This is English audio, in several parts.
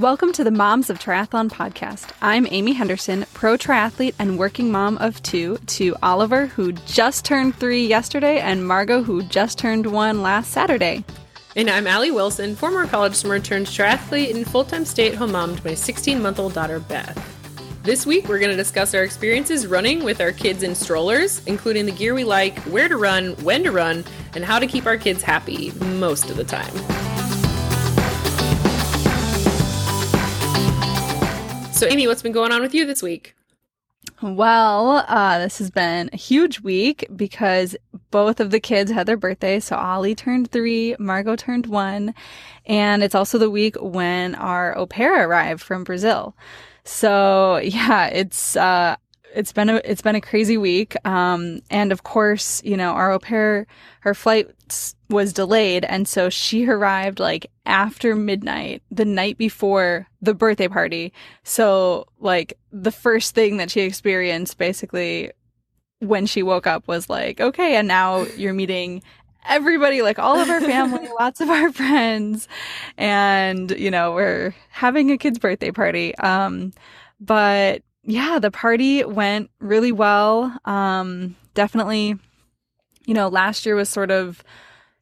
Welcome to the Moms of Triathlon podcast. I'm Amy Henderson, pro triathlete and working mom of two, to Oliver, who just turned three yesterday, and Margot, who just turned one last Saturday. And I'm Aly Wilson, former college swimmer turned triathlete and full time stay at home mom to my 16 month old daughter, Beth. This week, we're going to discuss our experiences running with our kids in strollers, including the gear we like, where to run, when to run, and how to keep our kids happy most of the time. So, Amy, what's been going on with you this week? Well, uh, this has been a huge week because both of the kids had their birthdays. So Ollie turned three, Margot turned one, and it's also the week when our au pair arrived from Brazil. So yeah, it's uh, it's been a it's been a crazy week. Um, and of course, you know, our au pair, her flight was delayed, and so she arrived like after midnight, the night before the birthday party. So like the first thing that she experienced, basically, when she woke up, was like, okay, and now you're meeting everybody, like all of our family, lots of our friends, and you know, we're having a kid's birthday party. Um, but yeah, the party went really well. Um, definitely, you know, last year was sort of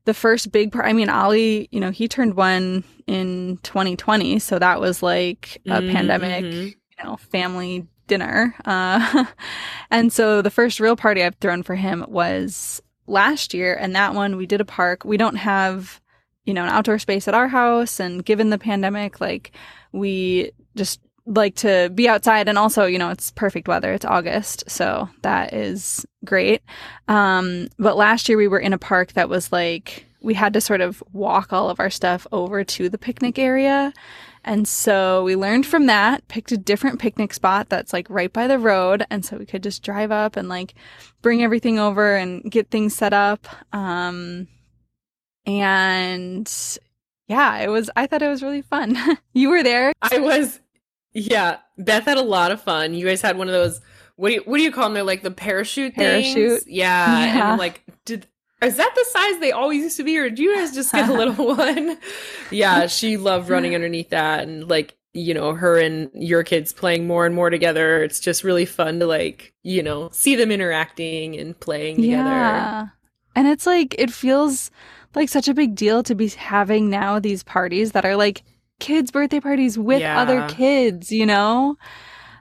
the first big part. I mean, Ollie, you know, he turned one in 2020, so that was like a mm-hmm. pandemic, you know, family dinner. Uh, and so the first real party I've thrown for him was last year, and that one we did a park. We don't have, you know, an outdoor space at our house, and given the pandemic, like we just like to be outside and also you know it's perfect weather it's august so that is great um but last year we were in a park that was like we had to sort of walk all of our stuff over to the picnic area and so we learned from that picked a different picnic spot that's like right by the road and so we could just drive up and like bring everything over and get things set up um and yeah, it was I thought it was really fun. you were there. I was yeah, Beth had a lot of fun. You guys had one of those. What do you what do you call them? They're like the parachute parachute. Things? Yeah, yeah. and I'm like, did is that the size they always used to be, or do you guys just get a little one? Yeah, she loved running underneath that, and like you know, her and your kids playing more and more together. It's just really fun to like you know see them interacting and playing together. Yeah, and it's like it feels like such a big deal to be having now these parties that are like kids' birthday parties with yeah. other kids, you know?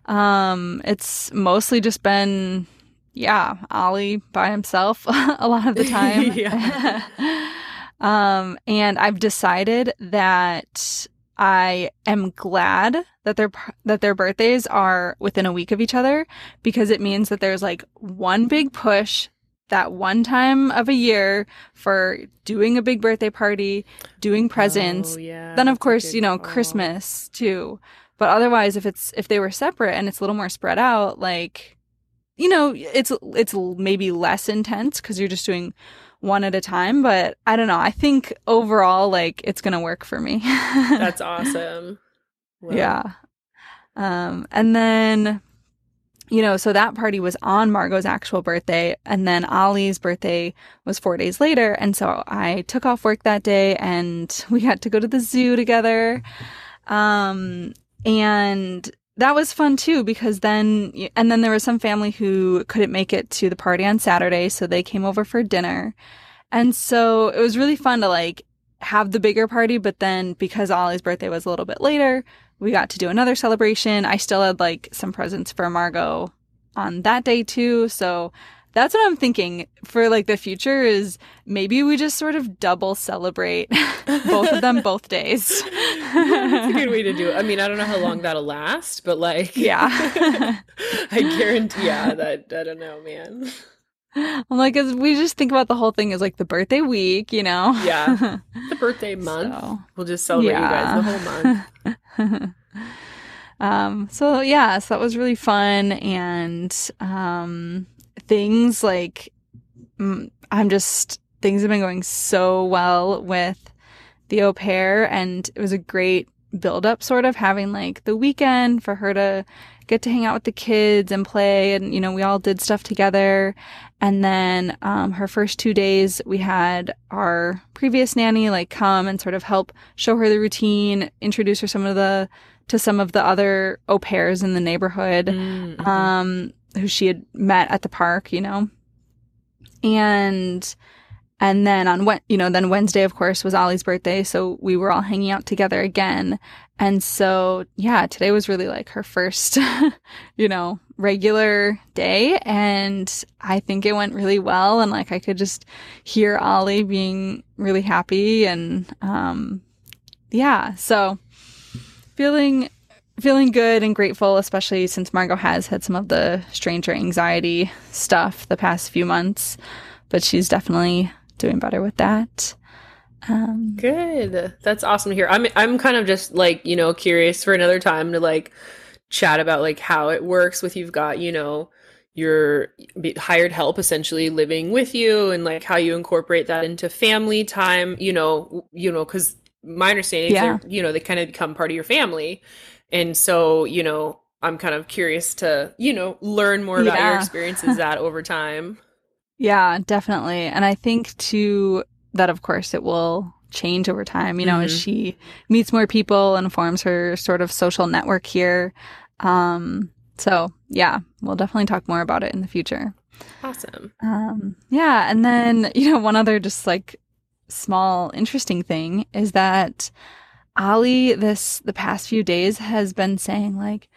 Um, it's mostly just been, yeah, Ollie by himself a lot of the time. um, and I've decided that I am glad that their that their birthdays are within a week of each other because it means that there's like one big push that one time of a year for doing a big birthday party, doing presents. Oh, yeah, then of course, you know, call. Christmas too. But otherwise if it's if they were separate and it's a little more spread out, like you know, it's it's maybe less intense cuz you're just doing one at a time, but I don't know. I think overall like it's going to work for me. That's awesome. Wow. Yeah. Um and then you know, so that party was on Margot's actual birthday. And then Ollie's birthday was four days later. And so I took off work that day and we had to go to the zoo together. Um, and that was fun too because then, and then there was some family who couldn't make it to the party on Saturday. So they came over for dinner. And so it was really fun to like have the bigger party. But then because Ollie's birthday was a little bit later, we got to do another celebration. I still had like some presents for Margot on that day too. So that's what I'm thinking for like the future is maybe we just sort of double celebrate both of them both days. that's a good way to do it. I mean, I don't know how long that'll last, but like yeah. I guarantee yeah, that I don't know, man. I'm like, we just think about the whole thing as like the birthday week, you know? Yeah. The birthday month. So, we'll just celebrate yeah. you guys the whole month. um, so yeah, so that was really fun. And um, things like, mm, I'm just, things have been going so well with the au pair. And it was a great build up sort of having like the weekend for her to get to hang out with the kids and play and you know we all did stuff together and then um, her first two days we had our previous nanny like come and sort of help show her the routine introduce her some of the to some of the other au pairs in the neighborhood mm-hmm. um, who she had met at the park you know and and then on what, you know, then Wednesday, of course, was Ollie's birthday. So we were all hanging out together again. And so, yeah, today was really like her first, you know, regular day. And I think it went really well. And like I could just hear Ollie being really happy. And, um, yeah, so feeling, feeling good and grateful, especially since Margot has had some of the stranger anxiety stuff the past few months. But she's definitely doing better with that. Um, Good. That's awesome to hear. I'm I'm kind of just like you know curious for another time to like chat about like how it works with you've got you know your hired help essentially living with you and like how you incorporate that into family time you know you know because my understanding yeah. is you know they kind of become part of your family and so you know i'm kind of curious to you know learn more about yeah. your experiences that over time yeah, definitely. And I think too that of course it will change over time, you know, mm-hmm. as she meets more people and forms her sort of social network here. Um, so yeah, we'll definitely talk more about it in the future. Awesome. Um, yeah. And then, you know, one other just like small interesting thing is that Ollie this the past few days has been saying like,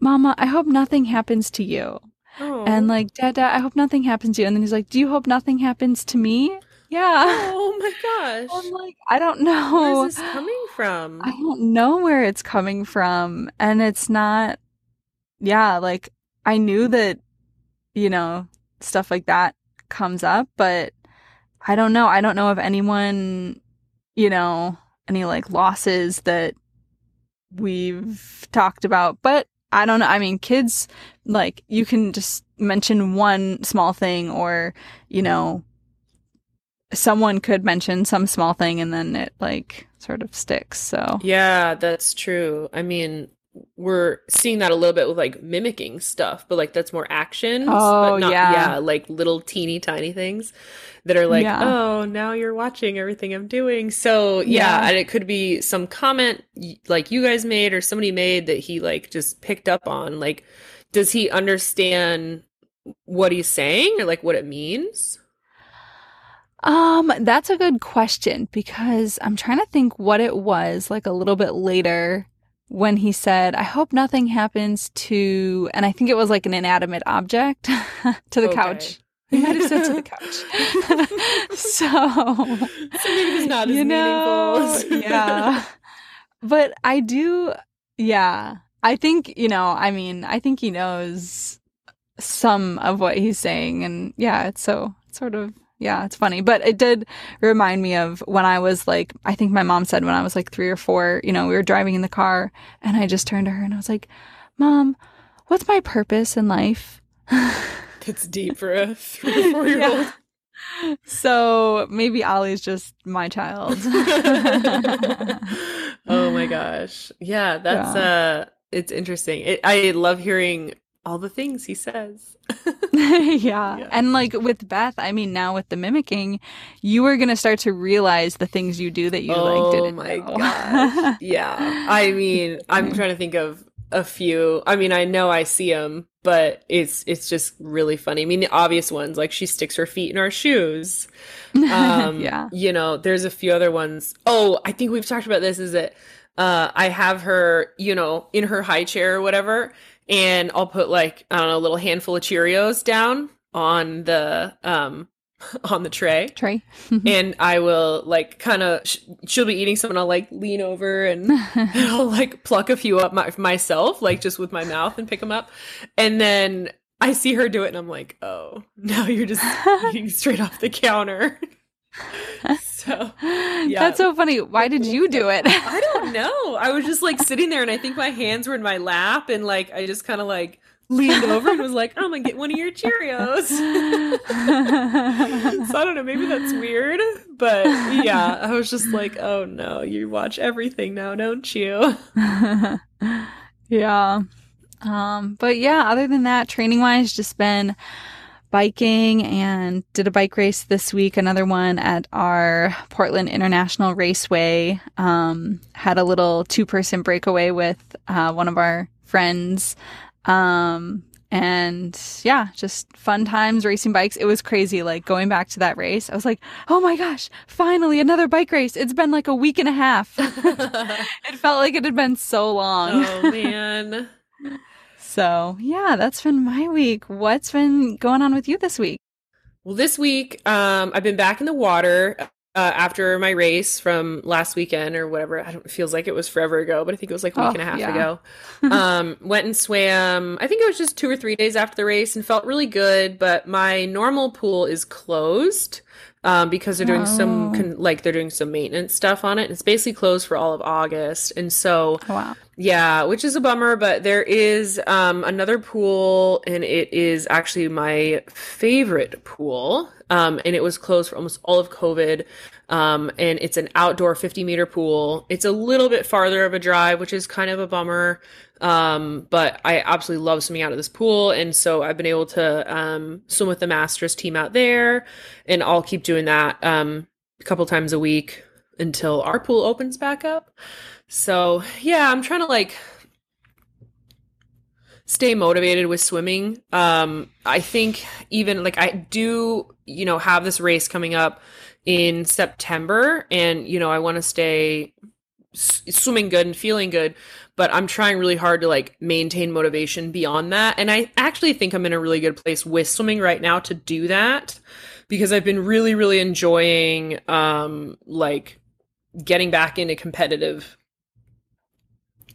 Mama, I hope nothing happens to you. And oh. like, Dada, I hope nothing happens to you. And then he's like, Do you hope nothing happens to me? Yeah. Oh my gosh. I'm like, I don't know. Where's this coming from? I don't know where it's coming from. And it's not, yeah, like I knew that, you know, stuff like that comes up, but I don't know. I don't know if anyone, you know, any like losses that we've talked about, but I don't know. I mean, kids, like, you can just mention one small thing or, you know, someone could mention some small thing and then it, like, sort of sticks. So, yeah, that's true. I mean, we're seeing that a little bit with like mimicking stuff, but like that's more action. Oh, but not, yeah. Yeah, like little teeny tiny things that are like, yeah. oh, now you're watching everything I'm doing. So yeah, yeah, and it could be some comment like you guys made or somebody made that he like just picked up on. Like, does he understand what he's saying or like what it means? Um, that's a good question because I'm trying to think what it was like a little bit later when he said, I hope nothing happens to, and I think it was like an inanimate object to the okay. couch. He might have said to the couch. so, so maybe it's not as you know, meaningful. yeah. But I do, yeah. I think, you know, I mean, I think he knows some of what he's saying. And yeah, it's so sort of yeah, it's funny. But it did remind me of when I was like, I think my mom said when I was like three or four, you know, we were driving in the car and I just turned to her and I was like, Mom, what's my purpose in life? That's deep for a three or four year old. So maybe Ollie's just my child. oh my gosh. Yeah, that's yeah. uh it's interesting. It, I love hearing all the things he says. yeah. yeah. And like with Beth, I mean, now with the mimicking, you are going to start to realize the things you do that you oh, like didn't. Oh my gosh. yeah. I mean, I'm trying to think of a few. I mean, I know I see them, but it's it's just really funny. I mean, the obvious ones like she sticks her feet in our shoes. Um, yeah. You know, there's a few other ones. Oh, I think we've talked about this. Is that uh, I have her, you know, in her high chair or whatever, and I'll put like I don't know a little handful of Cheerios down on the um on the tray. Tray. And I will like kind of sh- she'll be eating something I'll like lean over and, and I'll like pluck a few up my- myself like just with my mouth and pick them up. And then I see her do it and I'm like oh now you're just eating straight off the counter so yeah. That's so funny. Why did you do it? I don't know. I was just like sitting there and I think my hands were in my lap and like I just kind of like leaned over and was like, I'm gonna get one of your Cheerios. so I don't know, maybe that's weird. But yeah, I was just like, oh no, you watch everything now, don't you? yeah. Um, but yeah, other than that, training wise, just been biking and did a bike race this week, another one at our Portland International Raceway. Um, had a little two person breakaway with uh, one of our friends. Um, and yeah, just fun times racing bikes. It was crazy. Like going back to that race, I was like, oh my gosh, finally another bike race. It's been like a week and a half. it felt like it had been so long. Oh man. So, yeah, that's been my week. What's been going on with you this week? Well, this week, um, I've been back in the water uh, after my race from last weekend or whatever. I don't it feels like it was forever ago, but I think it was like a week oh, and a half yeah. ago. um, went and swam. I think it was just two or three days after the race and felt really good. But my normal pool is closed um, because they're doing oh. some con- like they're doing some maintenance stuff on it. It's basically closed for all of August, and so oh, wow. yeah, which is a bummer. But there is um, another pool, and it is actually my favorite pool, um, and it was closed for almost all of COVID. Um, and it's an outdoor 50 meter pool. It's a little bit farther of a drive, which is kind of a bummer. Um, but I absolutely love swimming out of this pool. And so I've been able to, um, swim with the masters team out there and I'll keep doing that, um, a couple times a week until our pool opens back up. So yeah, I'm trying to like stay motivated with swimming. Um, I think even like I do, you know, have this race coming up in September. And, you know, I want to stay swimming good and feeling good but i'm trying really hard to like maintain motivation beyond that. And i actually think i'm in a really good place with swimming right now to do that because i've been really really enjoying um like getting back into competitive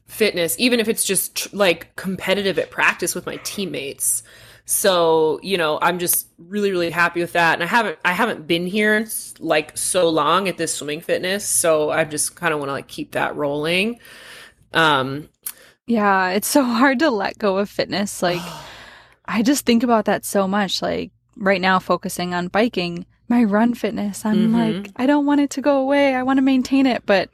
fitness even if it's just like competitive at practice with my teammates so, you know, I'm just really, really happy with that. And I haven't, I haven't been here like so long at this swimming fitness. So I just kind of want to like keep that rolling. Um, yeah, it's so hard to let go of fitness. Like, I just think about that so much. Like, right now, focusing on biking, my run fitness, I'm mm-hmm. like, I don't want it to go away. I want to maintain it. But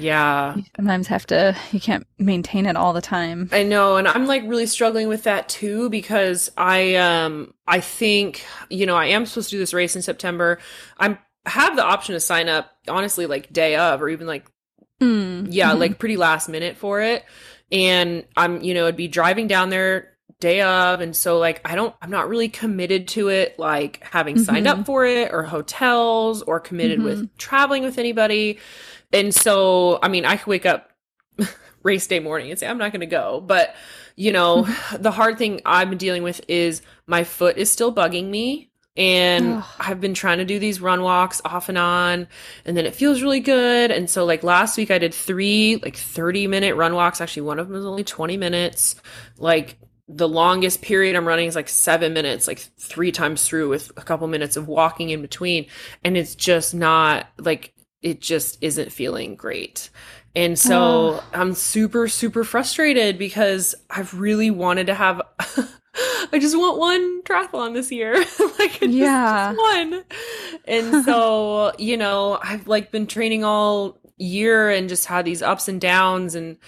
yeah. You sometimes have to, you can't maintain it all the time. I know. And I'm like really struggling with that too because I, um, I think, you know, I am supposed to do this race in September. I'm, have the option to sign up, honestly, like day of or even like, mm. yeah, mm-hmm. like pretty last minute for it. And I'm, you know, I'd be driving down there day of and so like i don't i'm not really committed to it like having signed mm-hmm. up for it or hotels or committed mm-hmm. with traveling with anybody and so, I mean, I could wake up race day morning and say, I'm not going to go. But, you know, mm-hmm. the hard thing I've been dealing with is my foot is still bugging me. And I've been trying to do these run walks off and on, and then it feels really good. And so, like last week, I did three like 30 minute run walks. Actually, one of them was only 20 minutes. Like, the longest period I'm running is like seven minutes, like three times through with a couple minutes of walking in between. And it's just not like it just isn't feeling great. And so uh. I'm super, super frustrated because I've really wanted to have, I just want one triathlon this year. like, yeah. Just, one. And so, you know, I've like been training all year and just had these ups and downs. And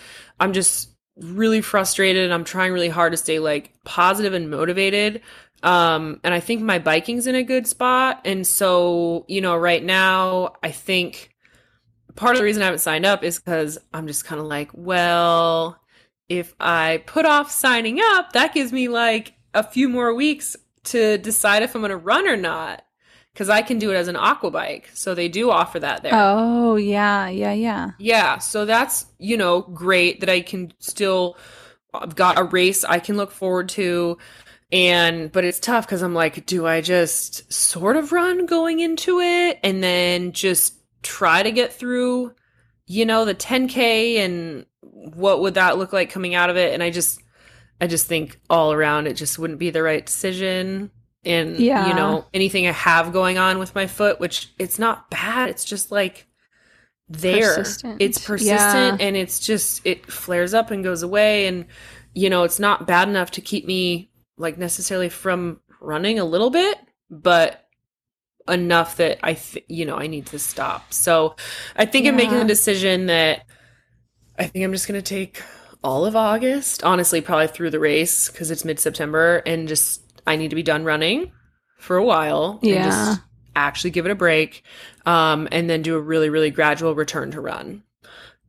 I'm just really frustrated. And I'm trying really hard to stay like positive and motivated. Um, and I think my biking's in a good spot. And so, you know, right now, I think part of the reason I haven't signed up is because I'm just kind of like, well, if I put off signing up, that gives me like a few more weeks to decide if I'm going to run or not. Because I can do it as an aqua bike. So they do offer that there. Oh, yeah, yeah, yeah. Yeah. So that's, you know, great that I can still, I've got a race I can look forward to and but it's tough because i'm like do i just sort of run going into it and then just try to get through you know the 10k and what would that look like coming out of it and i just i just think all around it just wouldn't be the right decision and yeah. you know anything i have going on with my foot which it's not bad it's just like there persistent. it's persistent yeah. and it's just it flares up and goes away and you know, it's not bad enough to keep me like necessarily from running a little bit, but enough that I, th- you know, I need to stop. So I think yeah. I'm making the decision that I think I'm just going to take all of August, honestly, probably through the race because it's mid September and just I need to be done running for a while. Yeah. Just actually give it a break um, and then do a really, really gradual return to run.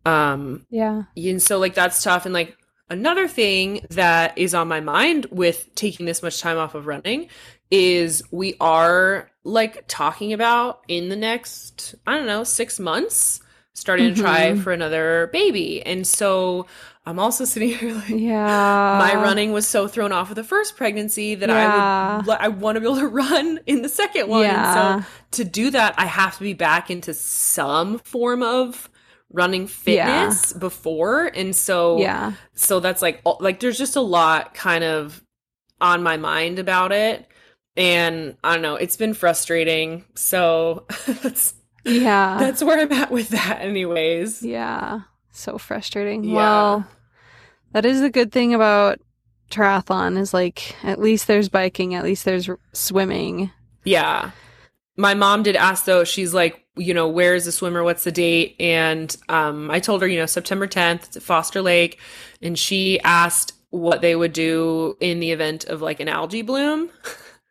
Um, yeah. And so, like, that's tough. And, like, another thing that is on my mind with taking this much time off of running is we are like talking about in the next, I don't know, six months, starting mm-hmm. to try mm-hmm. for another baby. And so I'm also sitting here like, yeah, my running was so thrown off of the first pregnancy that yeah. I would, I want to be able to run in the second one. Yeah. And so to do that, I have to be back into some form of running fitness yeah. before. And so, yeah, so that's like, like there's just a lot kind of on my mind about it. And I don't know, it's been frustrating. So that's, yeah, that's where I'm at with that anyways. Yeah. So frustrating. Yeah. Well, that is the good thing about triathlon is like at least there's biking, at least there's swimming. Yeah. My mom did ask though, she's like, you know, where's the swimmer? What's the date? And um, I told her, you know, September 10th at Foster Lake. And she asked what they would do in the event of like an algae bloom.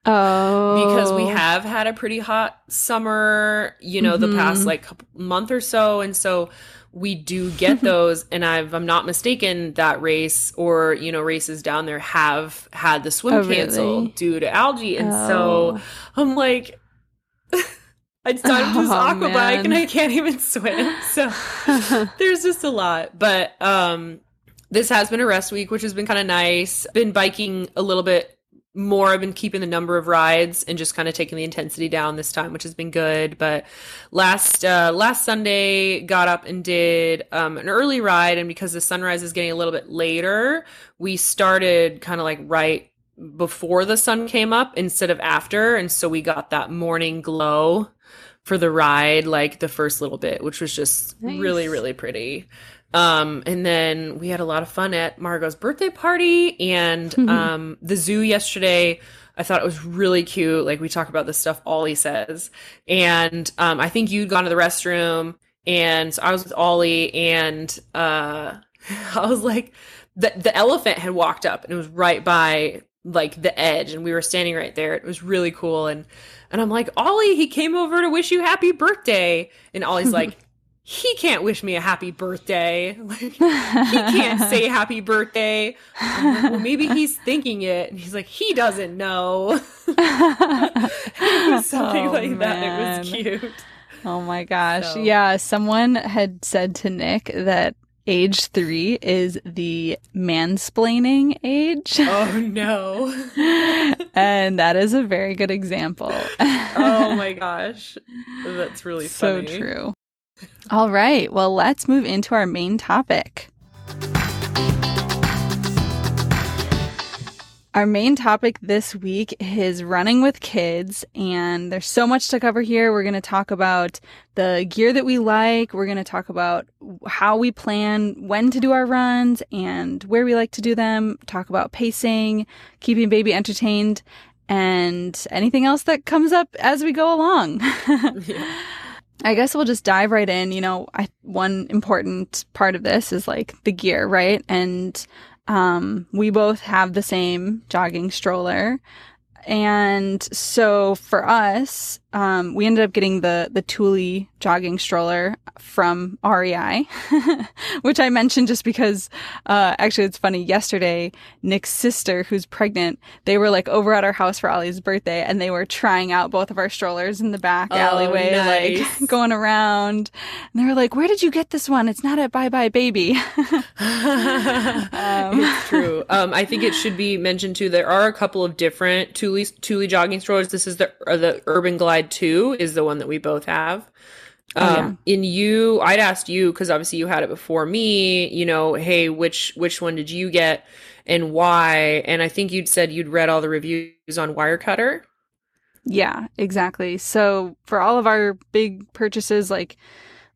Oh. because we have had a pretty hot summer, you know, mm-hmm. the past like month or so. And so we do get those and I've, i'm not mistaken that race or you know races down there have had the swim oh, canceled really? due to algae and oh. so i'm like i started oh, this aqua man. bike and i can't even swim so there's just a lot but um this has been a rest week which has been kind of nice been biking a little bit more I've been keeping the number of rides and just kind of taking the intensity down this time, which has been good. But last uh, last Sunday, got up and did um, an early ride, and because the sunrise is getting a little bit later, we started kind of like right before the sun came up instead of after, and so we got that morning glow for the ride, like the first little bit, which was just nice. really really pretty. Um, and then we had a lot of fun at Margot's birthday party and um, the zoo yesterday. I thought it was really cute. Like we talk about the stuff Ollie says. And um, I think you'd gone to the restroom and so I was with Ollie and uh, I was like the the elephant had walked up and it was right by like the edge and we were standing right there. It was really cool and and I'm like, Ollie, he came over to wish you happy birthday. And Ollie's like, he can't wish me a happy birthday. Like, he can't say happy birthday. Like, well, maybe he's thinking it. And he's like, he doesn't know. something oh, like man. that. It was cute. Oh my gosh. So. Yeah. Someone had said to Nick that age three is the mansplaining age. Oh no. and that is a very good example. oh my gosh. That's really funny. So true. All right. Well, let's move into our main topic. Our main topic this week is running with kids, and there's so much to cover here. We're going to talk about the gear that we like. We're going to talk about how we plan when to do our runs and where we like to do them, talk about pacing, keeping baby entertained, and anything else that comes up as we go along. yeah. I guess we'll just dive right in. You know, I, one important part of this is like the gear, right? And um, we both have the same jogging stroller. And so for us, um, we ended up getting the the Thule jogging stroller from REI, which I mentioned just because uh, actually it's funny. Yesterday, Nick's sister, who's pregnant, they were like over at our house for Ollie's birthday, and they were trying out both of our strollers in the back oh, alleyway, nice. like going around. And they were like, "Where did you get this one? It's not at buybuy BABY." um, it's true. Um, I think it should be mentioned too. There are a couple of different Thule Thule jogging strollers. This is the the Urban Glide 2 is the one that we both have. Oh, um, yeah. in you, I'd asked you because obviously you had it before me. You know, hey, which which one did you get and why? And I think you'd said you'd read all the reviews on Wirecutter. Yeah, exactly. So for all of our big purchases, like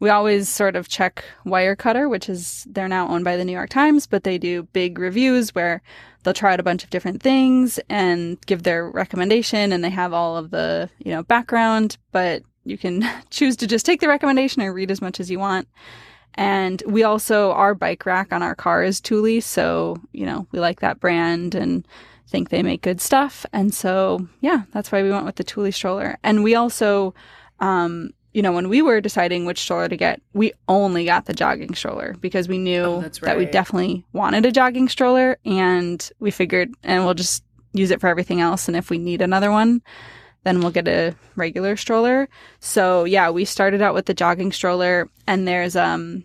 we always sort of check Wirecutter, which is they're now owned by the New York Times, but they do big reviews where they'll try out a bunch of different things and give their recommendation and they have all of the, you know, background, but you can choose to just take the recommendation or read as much as you want. And we also, our bike rack on our car is Thule. So, you know, we like that brand and think they make good stuff. And so, yeah, that's why we went with the Thule stroller. And we also, um, you know, when we were deciding which stroller to get, we only got the jogging stroller because we knew Oh, that's that we definitely wanted a jogging stroller and we figured, and we'll just use it for everything else. And if we need another one, then we'll get a regular stroller. So yeah, we started out with the jogging stroller and there's, um,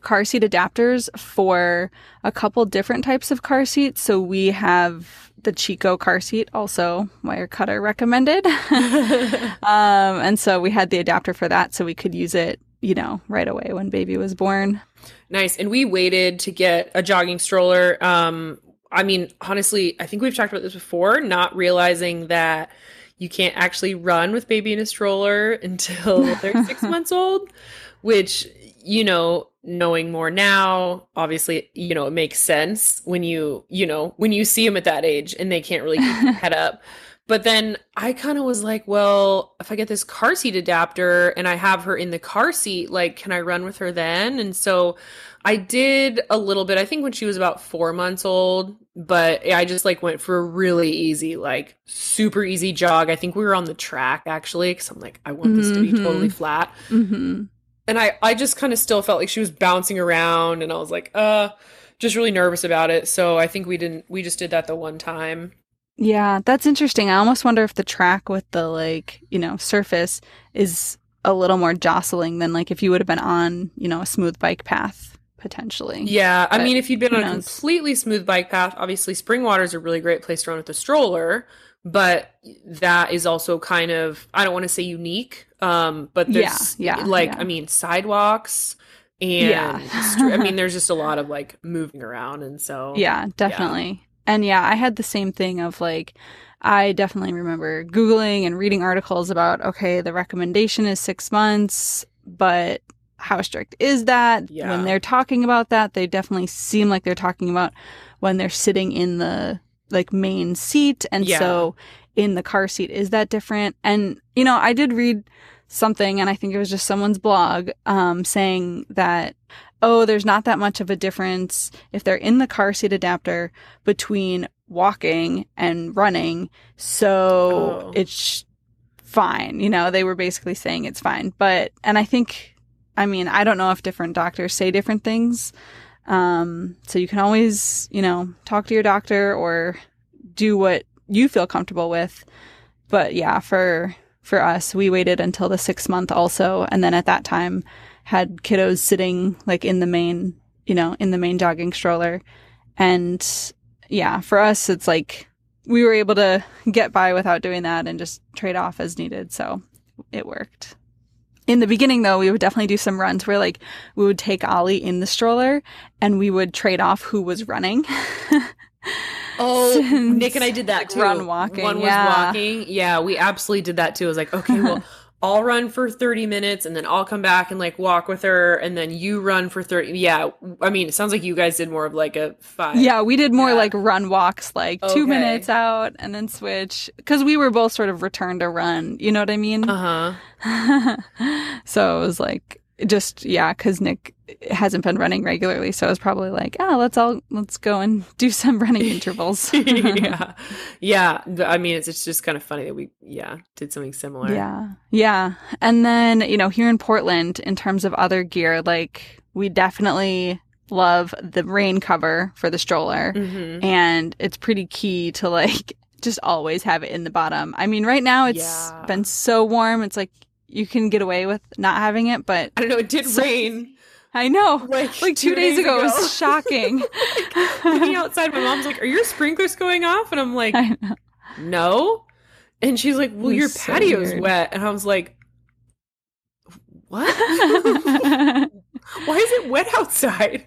car seat adapters for a couple different types of car seats. So we have the Chicco car seat, also Wirecutter recommended. um, and so we had the adapter for that so we could use it, you know, right away when baby was born. Nice. And we waited to get a jogging stroller. Um, I mean, honestly, I think we've talked about this before, not realizing that you can't actually run with baby in a stroller until they're six months old, which, you know, knowing more now, obviously, you know, it makes sense when you, you know, when you see them at that age and they can't really keep their head up. But then I kind of was like, well, if I get this car seat adapter and I have her in the car seat, like, can I run with her then? And so I did a little bit, I think when she was about four months old, but I just like went for a really easy, like super easy jog. I think we were on the track actually, because I'm like, I want this to be totally flat. hmm And I, I just kind of still felt like she was bouncing around and I was like, uh, just really nervous about it. So I think we didn't, we just did that the one time. Yeah, that's interesting. I almost wonder if the track with the like, you know, surface is a little more jostling than like if you would have been on, you know, a smooth bike path potentially. Yeah, I But mean, if you'd been on a completely smooth bike path, obviously Springwater is a really great place to run with a stroller, but that is also kind of I don't want to say unique, um, but there's Yeah, yeah, like yeah. I mean sidewalks and Yeah. I mean there's just a lot of like moving around, and so Yeah, definitely. And yeah, I had the same thing of like, I definitely remember Googling and reading articles about, okay, the recommendation is six months, but how strict is that? Yeah. When they're talking about that, they definitely seem like they're talking about when they're sitting in the like main seat. And Yeah. so in the car seat, is that different? And, you know, I did read something and I think it was just someone's blog, um, saying that oh, there's not that much of a difference if they're in the car seat adapter between walking and running. So Oh. it's fine. You know, they were basically saying it's fine. But, and I think, I mean, I don't know if different doctors say different things. Um, so you can always, you know, talk to your doctor or do what you feel comfortable with. But yeah, for, for us, we waited until the six month also. And then at that time had kiddos sitting like in the main, you know, in the main jogging stroller. And yeah, for us, it's like we were able to get by without doing that and just trade off as needed. So it worked. In the beginning, though, we would definitely do some runs where like we would take Ollie in the stroller and we would trade off who was running. Oh, Nick and I did that too. run walking, One was yeah. walking. Yeah, we absolutely did that too. I was like, okay, well, I'll run for 30 minutes and then I'll come back and like walk with her and then you run for 30. Yeah. I mean, it sounds like you guys did more of like a five. yeah, we did more Yeah. like run walks, like two minutes out and then switch because we were both sort of return to run. You know what I mean? Uh huh. so it was like just yeah because nick hasn't been running regularly so it was probably like oh let's all let's go and do some running intervals yeah. Yeah. I mean, it's, it's just kind of funny that we, yeah, did something similar. yeah yeah and then you know here in portland in terms of other gear like we definitely love the rain cover for the stroller hmm and it's pretty key to like just always have it in the bottom i mean right now it's Yeah. been so warm it's like you can get away with not having it but I don't know. It did So- rain i know like, like two, days, ago, it was shocking. Looking outside, my mom's like, Are your sprinklers going off? And I'm like, No. And she's like, Well, your so patio's weird. wet. And I was like, What? Why is it wet outside?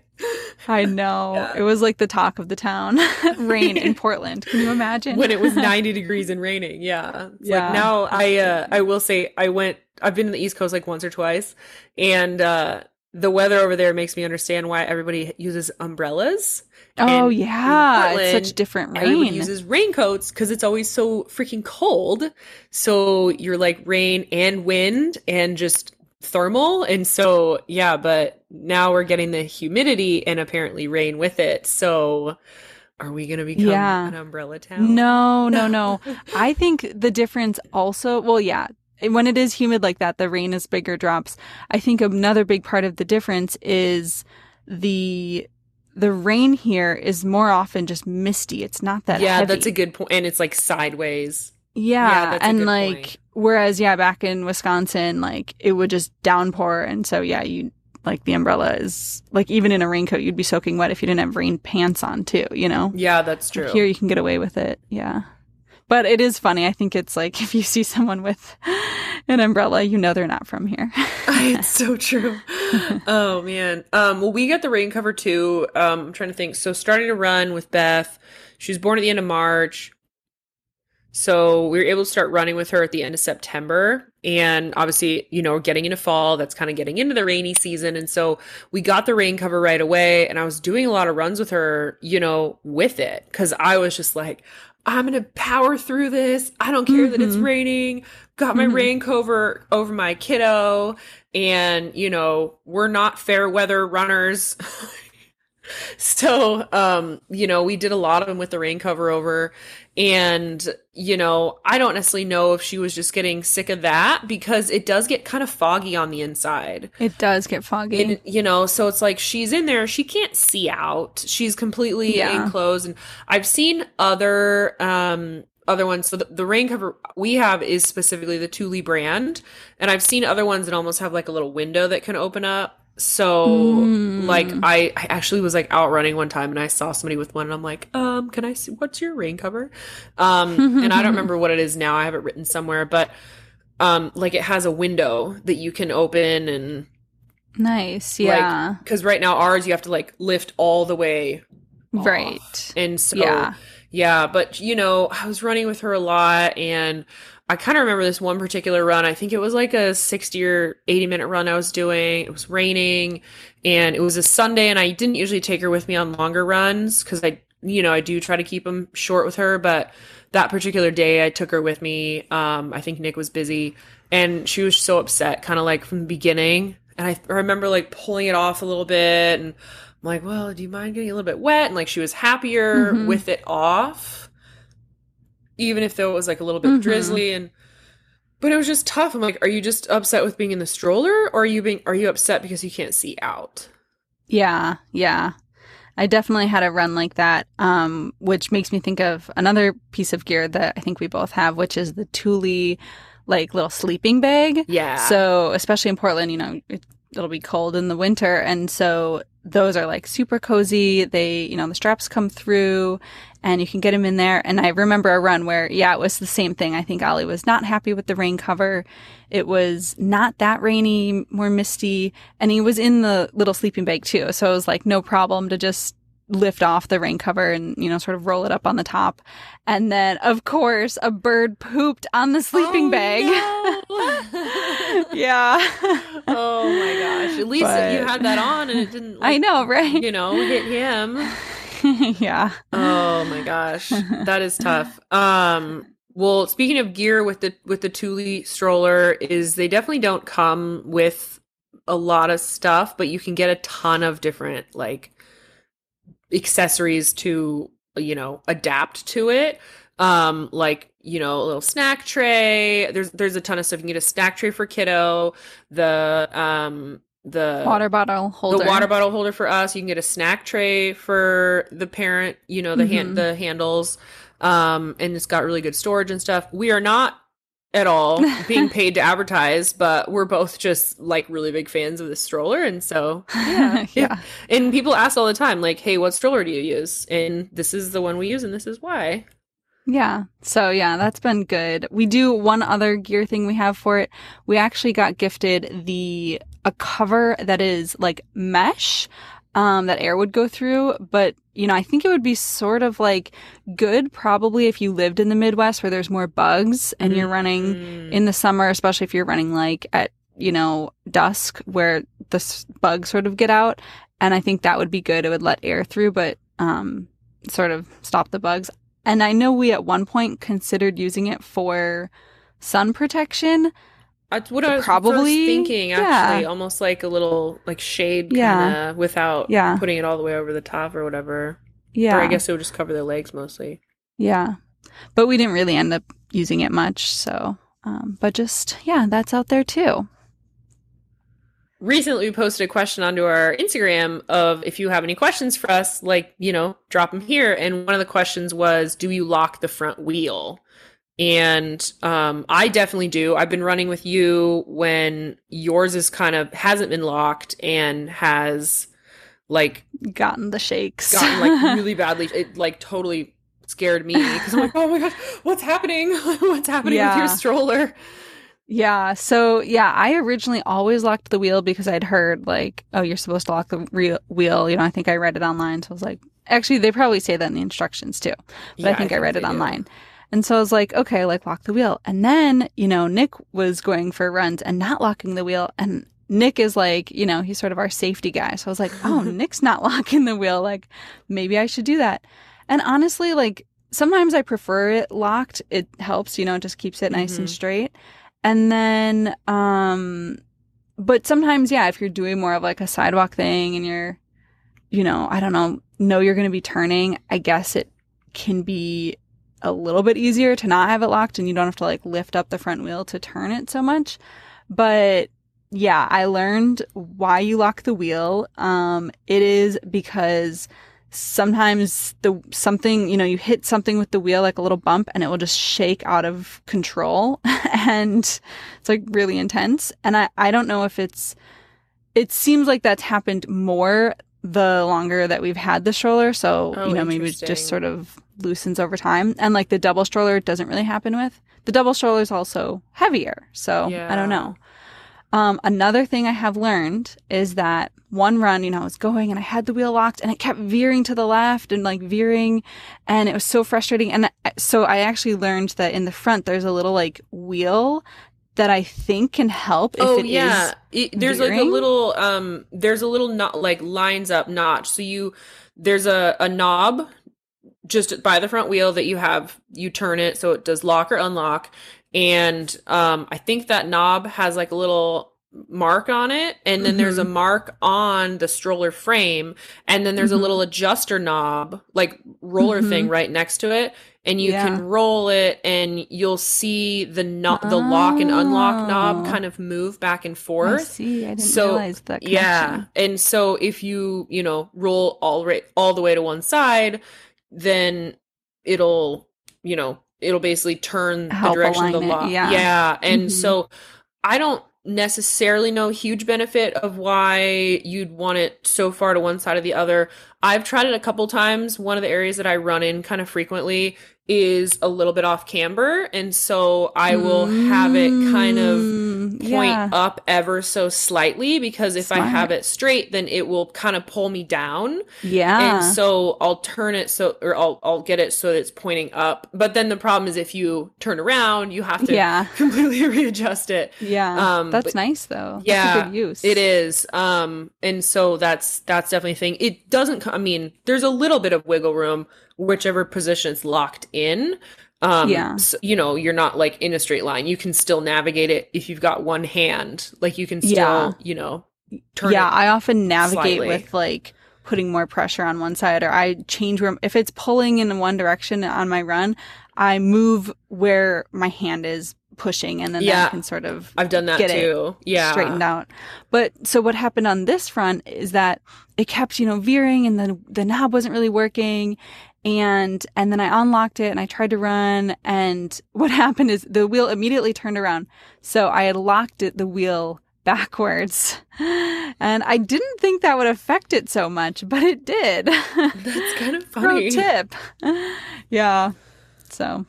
I know. Yeah. It was like the talk of the town. Rain in Portland. Can you imagine? When it was 90 degrees and raining. Yeah. It's yeah. Like now I uh I will say I went I've been to the East Coast like once or twice and uh the weather over there makes me understand why everybody uses umbrellas. Oh yeah, Portland, it's such different rain. Everybody uses raincoats because it's always so freaking cold. So you're like rain and wind and just thermal. And so yeah, but now we're getting the humidity and apparently rain with it. So are we going to become yeah. an umbrella town? No, no, no. I think the difference also, well, yeah, when it is humid like that, the rain is bigger drops. I think another big part of the difference is the the rain here is more often just misty. It's not that Yeah, heavy. that's a good point. And it's like sideways. Yeah, yeah and like point. whereas yeah, back in Wisconsin, like it would just downpour and so yeah, you like the umbrella is like even in a raincoat you'd be soaking wet if you didn't have rain pants on too, you know? Yeah, that's true. Here you can get away with it. Yeah. But it is funny. I think it's like if you see someone with an umbrella, you know they're not from here. it's so true. Oh man. Um, well, we got the rain cover too. Um, I'm trying to think. So starting to run with Beth. She was born at the end of March. So we were able to start running with her at the end of September. And obviously, you know, getting into fall, that's kind of getting into the rainy season. And so we got the rain cover right away. And I was doing a lot of runs with her, you know, with it. Cause I was just like, I'm gonna power through this. I don't care mm-hmm. that it's mm-hmm. raining. Got my mm-hmm. rain cover over my kiddo, and you know we're not fair weather runners. so um you know we did a lot of them with the rain cover over and you know i don't necessarily know if she was just getting sick of that because it does get kind of foggy on the inside. It does get foggy. And, you know so it's like she's in there she can't see out. She's completely yeah. enclosed. And i've seen other um other ones. So the, the rain cover we have is specifically the Thule brand. And i've seen other ones that almost have like a little window that can open up so mm. like I, I actually was like out running one time and I saw somebody with one and I'm like, um, can I see what's your rain cover? Um and I don't remember what it is now. I have it written somewhere, but um like it has a window that you can open and Nice. Yeah. Like, cuz right now ours you have to like lift all the way. Right. And so yeah. yeah, but you know, I was running with her a lot and I kind of remember this one particular run. I think it was like a 60 or 80 minute run I was doing. It was raining and it was a Sunday and I didn't usually take her with me on longer runs cuz I you know, I do try to keep them short with her, but that particular day I took her with me. Um I think Nick was busy and she was so upset kind of like from the beginning and I, I remember like pulling it off a little bit and I'm like, "Well, do you mind getting a little bit wet?" And like she was happier mm-hmm. with it off even if though it was like a little bit mm-hmm. drizzly and but it was just tough. I'm like, are you just upset with being in the stroller or are you being are you upset because you can't see out? Yeah, yeah. I definitely had a run like that, um, which makes me think of another piece of gear that I think we both have, which is the Thule like little sleeping bag. Yeah. So especially in Portland, you know, it, it'll be cold in the winter, and so those are like super cozy. They, you know, the straps come through and you can get them in there. And I remember a run where, yeah, it was the same thing. I think Ollie was not happy with the rain cover. It was not that rainy, more misty, and he was in the little sleeping bag too. So it was like no problem to just lift off the rain cover and you know sort of roll it up on the top and then of course a bird pooped on the sleeping oh, bag no. yeah oh my gosh at least but, you had that on and it didn't like, i know right you know hit him yeah. Oh my gosh. That is tough. Um well, speaking of gear with the with the Thule stroller is they definitely don't come with a lot of stuff, but you can get a ton of different like accessories to, you know, adapt to it. Um like, you know, a little snack tray. There's there's a ton of stuff. You can get a snack tray for kiddo, the um the water bottle holder. The water bottle holder for us. You can get a snack tray for the parent, you know, the mm-hmm. hand the handles. Um and it's got really good storage and stuff. We are not at all being paid to advertise, but we're both just like really big fans of the stroller. And so, yeah. yeah. And people ask all the time, like, hey, what stroller do you use? And this is the one we use, and this is why. Yeah. So yeah, that's been good. We do one other gear thing we have for it. We actually got gifted the a cover that is like mesh um, that air would go through. But, you know, I think it would be sort of like good probably if you lived in the Midwest where there's more bugs and you're running Mm. in the summer, especially if you're running like at, you know, dusk where the s- bugs sort of get out. And I think that would be good. It would let air through, but um, sort of stop the bugs. And I know we at one point considered using it for sun protection. That's what I was Probably, thinking. Actually, yeah. almost like a little like shade, Yeah. kind of, without Yeah. putting it all the way over the top or whatever. Yeah. Or I guess it would just cover their legs mostly. Yeah. But we didn't really end up using it much. So, um, but just, yeah, that's out there too. Recently, we posted a question onto our Instagram of if you have any questions for us, like you know, drop them here. And one of the questions was, "Do you lock the front wheel?" And um, I definitely do. I've been running with you when yours is kind of hasn't been locked and has like Gotten the shakes. gotten like really badly. It like totally scared me because I'm like, oh my gosh, what's happening? what's happening with your stroller? Yeah. So yeah, I originally always locked the wheel because I'd heard like, oh, you're supposed to lock the re- wheel. You know, I think I read it online. So I was like, actually, they probably say that in the instructions too. But I think I, read it do. And so I was like, okay, like lock the wheel. And then, you know, Nick was going for runs and not locking the wheel. And Nick is like, you know, he's sort of our safety guy. So I was like, oh, Nick's not locking the wheel. Like, maybe I should do that. And honestly, like, sometimes I prefer it locked. It helps, you know, it just keeps it nice and Mhm. straight. And then, um, but sometimes, yeah, if you're doing more of like a sidewalk thing and you're, you know, I don't know, know you're going to be turning, I guess it can be a little bit easier to not have it locked and you don't have to like lift up the front wheel to turn it so much. But yeah, I learned why you lock the wheel. Um, it is because sometimes the something, you know, you hit something with the wheel like a little bump and it will just shake out of control and it's like really intense. And I, I don't know if it's it seems like that's happened more the longer that we've had the stroller. So, Oh, you know, maybe just sort of loosens over time. And like the double stroller it doesn't really happen with. The double stroller is also heavier. So I don't know. Um, another thing I have learned is that one run, you know, I was going and I had the wheel locked and it kept veering to the left and like veering and it was so frustrating. And so I actually learned that in the front, there's a little like wheel that I think can help if oh it is. yeah, It- there's like a little um, there's a little not like lines up notch. So you there's a a knob just by the front wheel that you have. You turn it so it does lock or unlock, and um, I think that knob has like a little mark on it and then there's a Mm-hmm. mark on the stroller frame and then there's a Mhm. little adjuster knob like roller thing Mhm. right next to it and you Yeah. can roll it and you'll see the no- the lock and unlock knob Oh. kind of move back and I forth see. I didn't So, realize that. yeah and so if you you know roll all right all the way to one side then it'll you know it'll basically turn Help the direction of the law. it, yeah. yeah and Mhm. so i don't necessarily know huge benefit of why you'd want it so far to one side or the other i've tried it a couple times one of the areas that i run in kind of frequently is a little bit off camber and so i will have it kind of Mm, point yeah. up ever so slightly because if I have it straight, then it will kind of pull me down. Yeah. And so I'll turn it so, or I'll, I'll get it so that it's pointing up. But then the problem is if you turn around, you have to yeah. completely readjust it. Yeah. Um, That's but- nice though. Yeah, a good use. It is. Um, and so that's, that's definitely a thing. It doesn't, I mean, there's a little bit of wiggle room, whichever position it's locked in. Um, Yeah. so, you know, you're not like in a straight line. You can still navigate it if you've got one hand. Like you can still, Yeah. you know, turn yeah. I often navigate slightly. with like putting more pressure on one side or I change where if it's pulling in one direction on my run, I move where my hand is pushing and then Yeah. I can sort of I've done that get it too. Yeah. straightened out. But so what happened on this front is that it kept, you know, veering and then the knob wasn't really working. And, and then I unlocked it and I tried to run. And what happened is the wheel immediately turned around. So I had locked it, the wheel backwards. And I didn't think that would affect it so much, but it did. That's kind of funny. Pro tip. yeah. So,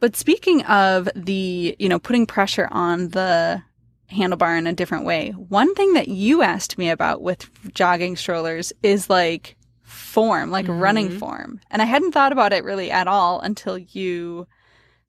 but speaking of the, you know, putting pressure on the handlebar in a different way. One thing that you asked me about with jogging strollers is like form, like mm-hmm. running form. And I hadn't thought about it really at all until you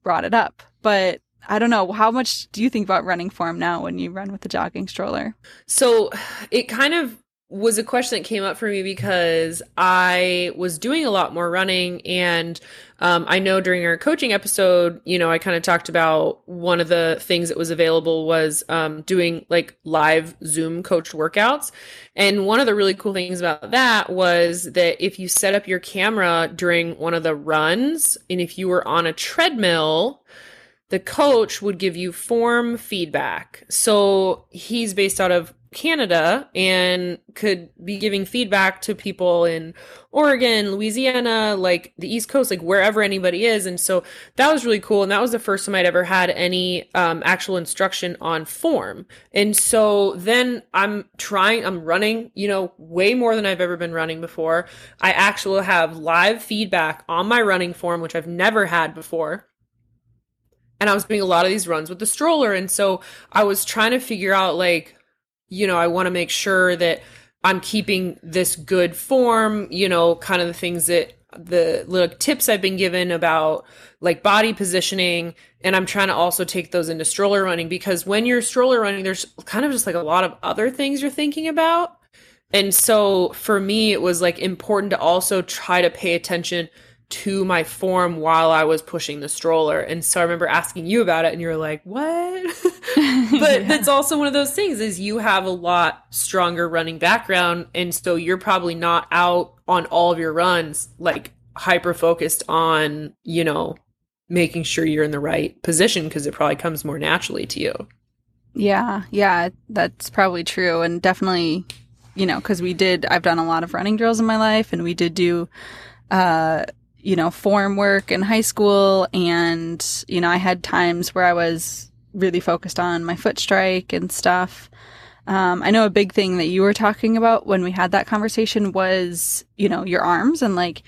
brought it up. But I don't know. How much do you think about running form now when you run with the jogging stroller? So it kind of was a question that came up for me because I was doing a lot more running. And um, I know during our coaching episode, you know, I kind of talked about one of the things that was available was um, doing like live Zoom coached workouts. And one of the really cool things about that was that if you set up your camera during one of the runs, and if you were on a treadmill, the coach would give you form feedback. So he's based out of Canada and could be giving feedback to people in Oregon, Louisiana, like the East Coast, like wherever anybody is. And so that was really cool. And that was the first time I'd ever had any um, actual instruction on form. And so then I'm trying, I'm running, you know, way more than I've ever been running before. I actually have live feedback on my running form, which I've never had before and I was doing a lot of these runs with the stroller. And so I was trying to figure out like you know, I want to make sure that I'm keeping this good form, you know, kind of the things that the little tips I've been given about like body positioning. And I'm trying to also take those into stroller running because when you're stroller running, there's kind of just like a lot of other things you're thinking about. And so for me, it was like important to also try to pay attention to my form while I was pushing the stroller. And so I remember asking you about it and you were like, "What?" but yeah. that's also one of those things is you have a lot stronger running background and so you're probably not out on all of your runs like hyper focused on, you know, making sure you're in the right position because it probably comes more naturally to you. Yeah, yeah, that's probably true and definitely you know, cuz we did I've done a lot of running drills in my life and we did do uh you know, form work in high school. And, you know, I had times where I was really focused on my foot strike and stuff. Um, I know a big thing that you were talking about when we had that conversation was, you know, your arms and like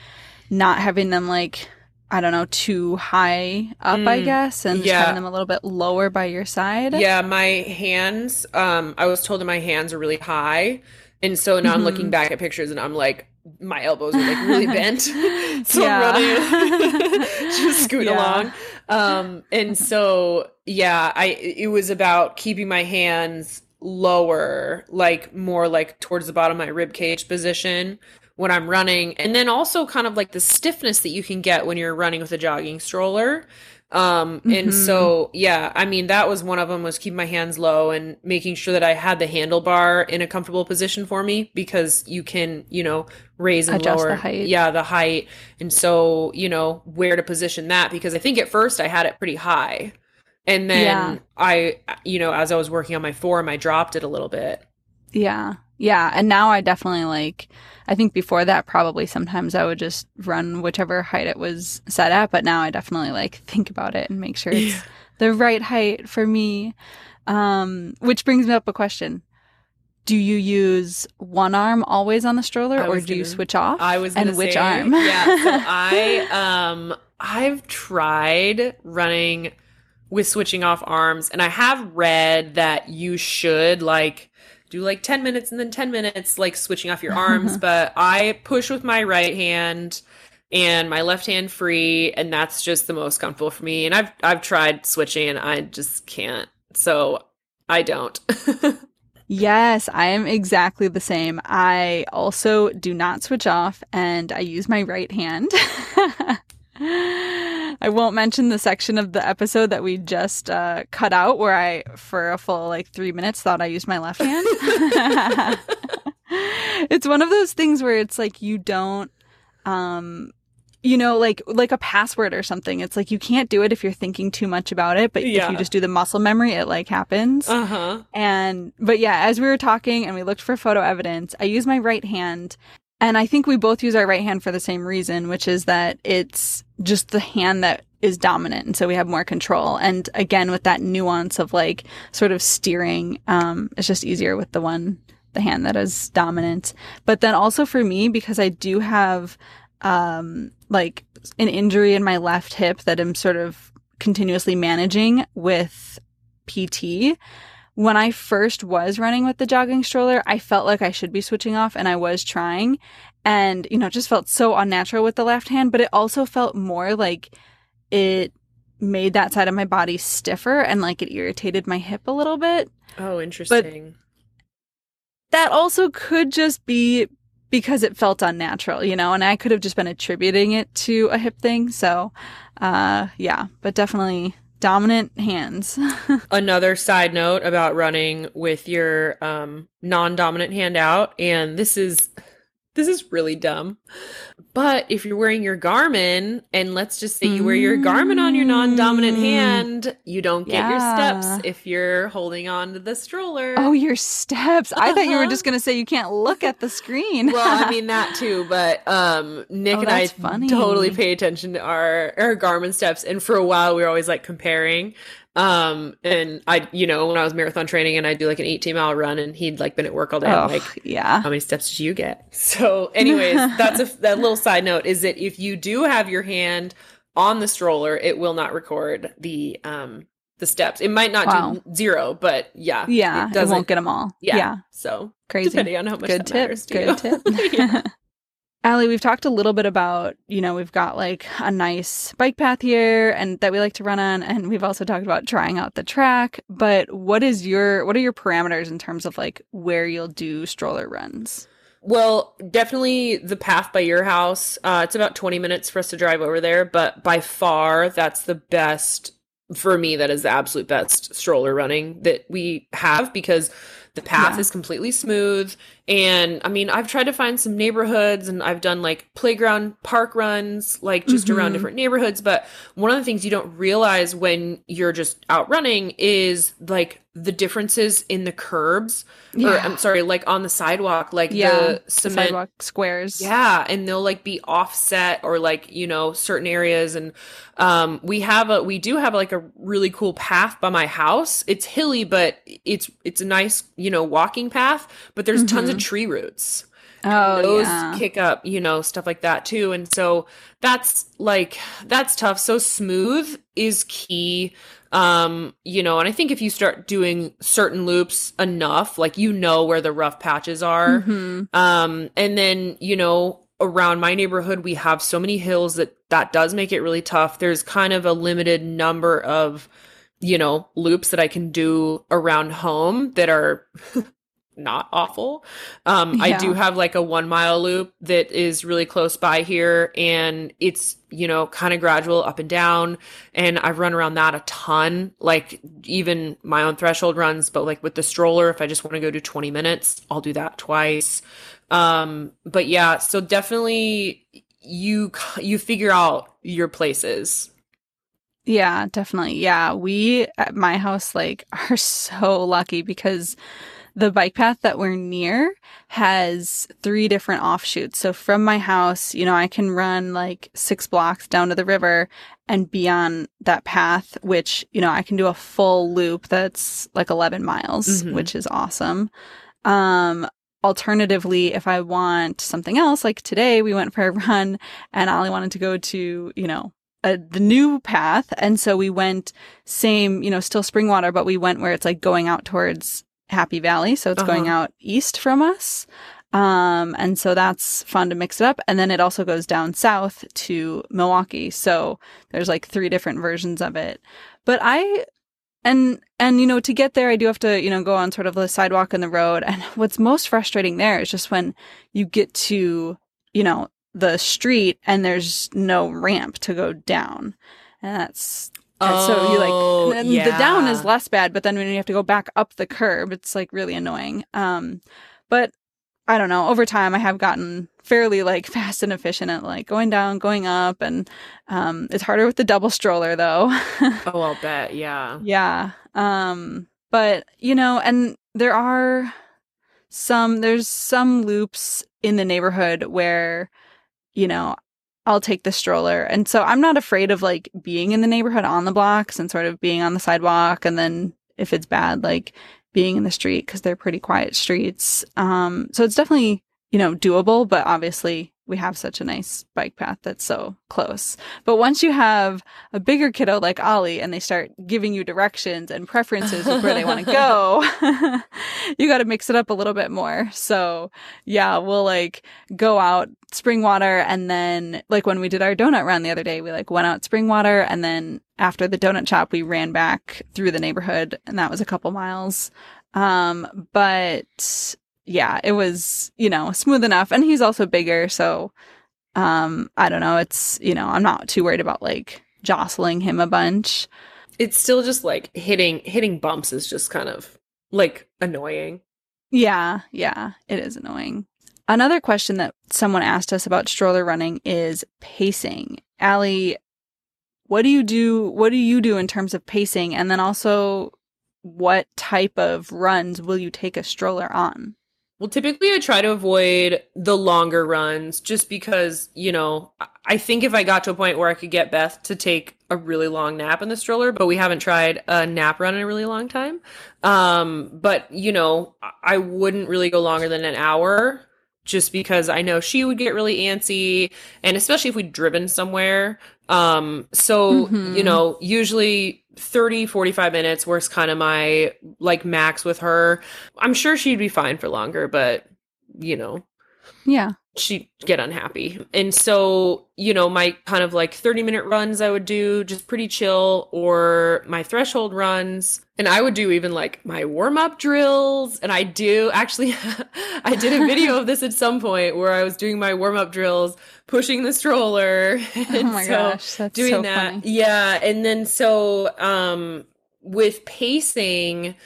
not having them like, I don't know, too high up, mm, I guess, and yeah. having them a little bit lower by your side. Yeah, my hands, um, I was told that my hands are really high. And so now mm-hmm. I'm looking mm-hmm. back at pictures and I'm like, my elbows are like really bent. so I'm running, just scoot yeah. along. Um, and so, yeah, I, it was about keeping my hands lower, like more like towards the bottom of my rib cage position when I'm running. And then also kind of like the stiffness that you can get when you're running with a jogging stroller. Um, and mm-hmm. so, yeah, I mean, that was one of them was keeping my hands low and making sure that I had the handlebar in a comfortable position for me because you can, you know, raise and Adjust lower. The height. Yeah, the height. And so, you know, where to position that because I think at first I had it pretty high. And then yeah. I, you know, as I was working on my form, I dropped it a little bit. Yeah. Yeah. And now I definitely like, I think before that, probably sometimes I would just run whichever height it was set at. But now I definitely like think about it and make sure it's yeah. the right height for me. Um, which brings me up a question. Do you use one arm always on the stroller or do gonna, you switch off? I was and which say, arm? yeah. So I, um, I've tried running with switching off arms and I have read that you should like do like 10 minutes and then 10 minutes like switching off your arms but i push with my right hand and my left hand free and that's just the most comfortable for me. And i've i've tried switching and i just can't. So i don't. Yes i am exactly the same. I also do not switch off and i use my right hand I won't mention the section of the episode that we just uh, cut out where I, for a full like three minutes, thought I used my left hand. it's one of those things where it's like you don't, um, you know, like like a password or something. It's like you can't do it if you're thinking too much about it, but yeah. if you just do the muscle memory, it like happens. Uh huh. And but yeah, as we were talking and we looked for photo evidence, I use my right hand and I think we both use our right hand for the same reason, which is that it's just the hand that is dominant. And so we have more control. And again, with that nuance of like sort of steering, um, it's just easier with the one, the hand that is dominant. But then also for me, because I do have, um, like an injury in my left hip that I'm sort of continuously managing with PT when I first was running with the jogging stroller, I felt like I should be switching off and I was trying. And, you know, just felt so unnatural with the left hand, but it also felt more like it made that side of my body stiffer and like it irritated my hip a little bit. Oh, interesting. But that also could just be because it felt unnatural, you know, and I could have just been attributing it to a hip thing. So, uh, yeah, but definitely dominant hands. Another side note about running with your um, non-dominant hand out, and this is this is really dumb. But if you're wearing your Garmin, and let's just say you wear your Garmin on your non dominant mm. hand, you don't get yeah. your steps if you're holding on to the stroller. Oh, your steps. I thought you were just going to say you can't look at the screen. well, I mean that too, but um, Nick oh, and I funny. totally pay attention to our, our Garmin steps. And for a while, we were always like comparing. Um, and I, you know, when I was marathon training and I do like an 18 mile run and he'd like been at work all day, oh, like, yeah, how many steps did you get? So, anyways, that's a that little side note is that if you do have your hand on the stroller, it will not record the um the steps. It might not wow. do zero, but yeah, yeah, it, it won't get them all. Yeah, yeah. so crazy. Depending on how much good tip. Good tip. Aly, we've talked a little bit about, you know, we've got like a nice bike path here and that we like to run on. And we've also talked about trying out the track. But what is your, what are your parameters in terms of like where you'll do stroller runs? Well, definitely the path by your house. Uh, it's about 20 minutes for us to drive over there, but by far, that's the best for me. That is the absolute best stroller running that we have because the path yeah. is completely smooth. And I mean, I've tried to find some neighborhoods and I've done like playground park runs, like just mm-hmm. around different neighborhoods. But one of the things you don't realize when you're just out running is like the differences in the curbs yeah. or I'm sorry, like on the sidewalk, like yeah, the cement the sidewalk squares. Yeah, and they'll like be offset or like, you know, certain areas and um we have a we do have like a really cool path by my house. It's hilly, but it's it's a nice, you know, walking path, but there's mm-hmm. tons of tree roots. Oh, those yeah. kick up, you know, stuff like that too. And so that's like that's tough. So smooth is key. Um, you know, and I think if you start doing certain loops enough, like you know where the rough patches are. Mm-hmm. Um, and then, you know, around my neighborhood we have so many hills that that does make it really tough. There's kind of a limited number of you know, loops that I can do around home that are not awful. Um, yeah. I do have like a one mile loop that is really close by here and it's, you know, kind of gradual up and down. And I've run around that a ton, like even my own threshold runs, but like with the stroller, if I just want to go to 20 minutes, I'll do that twice. Um, but yeah, so definitely you, you figure out your places. Yeah, definitely. Yeah. We at my house like are so lucky because the bike path that we're near has three different offshoots. So from my house, you know, I can run like six blocks down to the river and be on that path, which, you know, I can do a full loop that's like 11 miles, mm-hmm. which is awesome. Um, alternatively, if I want something else, like today we went for a run and Ollie wanted to go to, you know, a, the new path. And so we went same, you know, still Springwater, but we went where it's like going out towards Happy Valley. So it's uh-huh. going out east from us. Um, and so that's fun to mix it up. And then it also goes down south to Milwaukie. So there's like three different versions of it. But I, and, and, you know, to get there, I do have to, you know, go on sort of the sidewalk and the road. And what's most frustrating there is just when you get to, you know, the street and there's no ramp to go down. And that's Oh, so you like yeah. the down is less bad, but then when you have to go back up the curb, it's like really annoying. Um, but I don't know. Over time, I have gotten fairly like fast and efficient at like going down, going up, and um, it's harder with the double stroller though. oh, I'll bet. Yeah. Yeah. Um, but you know, and there are some there's some loops in the neighborhood where you know I'll take the stroller. And so I'm not afraid of like being in the neighborhood on the blocks and sort of being on the sidewalk. And then if it's bad, like being in the street because they're pretty quiet streets. Um, so it's definitely, you know, doable, but obviously we have such a nice bike path that's so close. But once you have a bigger kiddo like Ollie and they start giving you directions and preferences of where they want to go, you got to mix it up a little bit more. So yeah, we'll like go out Springwater and then like when we did our donut run the other day, we like went out Springwater and then after the donut shop, we ran back through the neighborhood and that was a couple miles. Um, but yeah, it was, you know, smooth enough. And he's also bigger. So, um, I don't know. It's, you know, I'm not too worried about like jostling him a bunch. It's still just like hitting, hitting bumps is just kind of like annoying. Yeah. Yeah. It is annoying. Another question that someone asked us about stroller running is pacing. Aly, what do you do? What do you do in terms of pacing? And then also, what type of runs will you take a stroller on? Well, typically I try to avoid the longer runs just because, you know, I think if I got to a point where I could get Beth to take a really long nap in the stroller, but we haven't tried a nap run in a really long time. Um, but, you know, I wouldn't really go longer than an hour just because I know she would get really antsy and especially if we'd driven somewhere. Um, so, mm-hmm. you know, usually 30, 45 minutes was kind of my like max with her. I'm sure she'd be fine for longer, but you know. Yeah she'd get unhappy. And so, you know, my kind of like 30 minute runs I would do just pretty chill or my threshold runs. And I would do even like my warm up drills. And I do actually, I did a video of this at some point where I was doing my warm up drills, pushing the stroller. oh my so gosh, that's doing so that. Funny. Yeah. And then so, um, with pacing,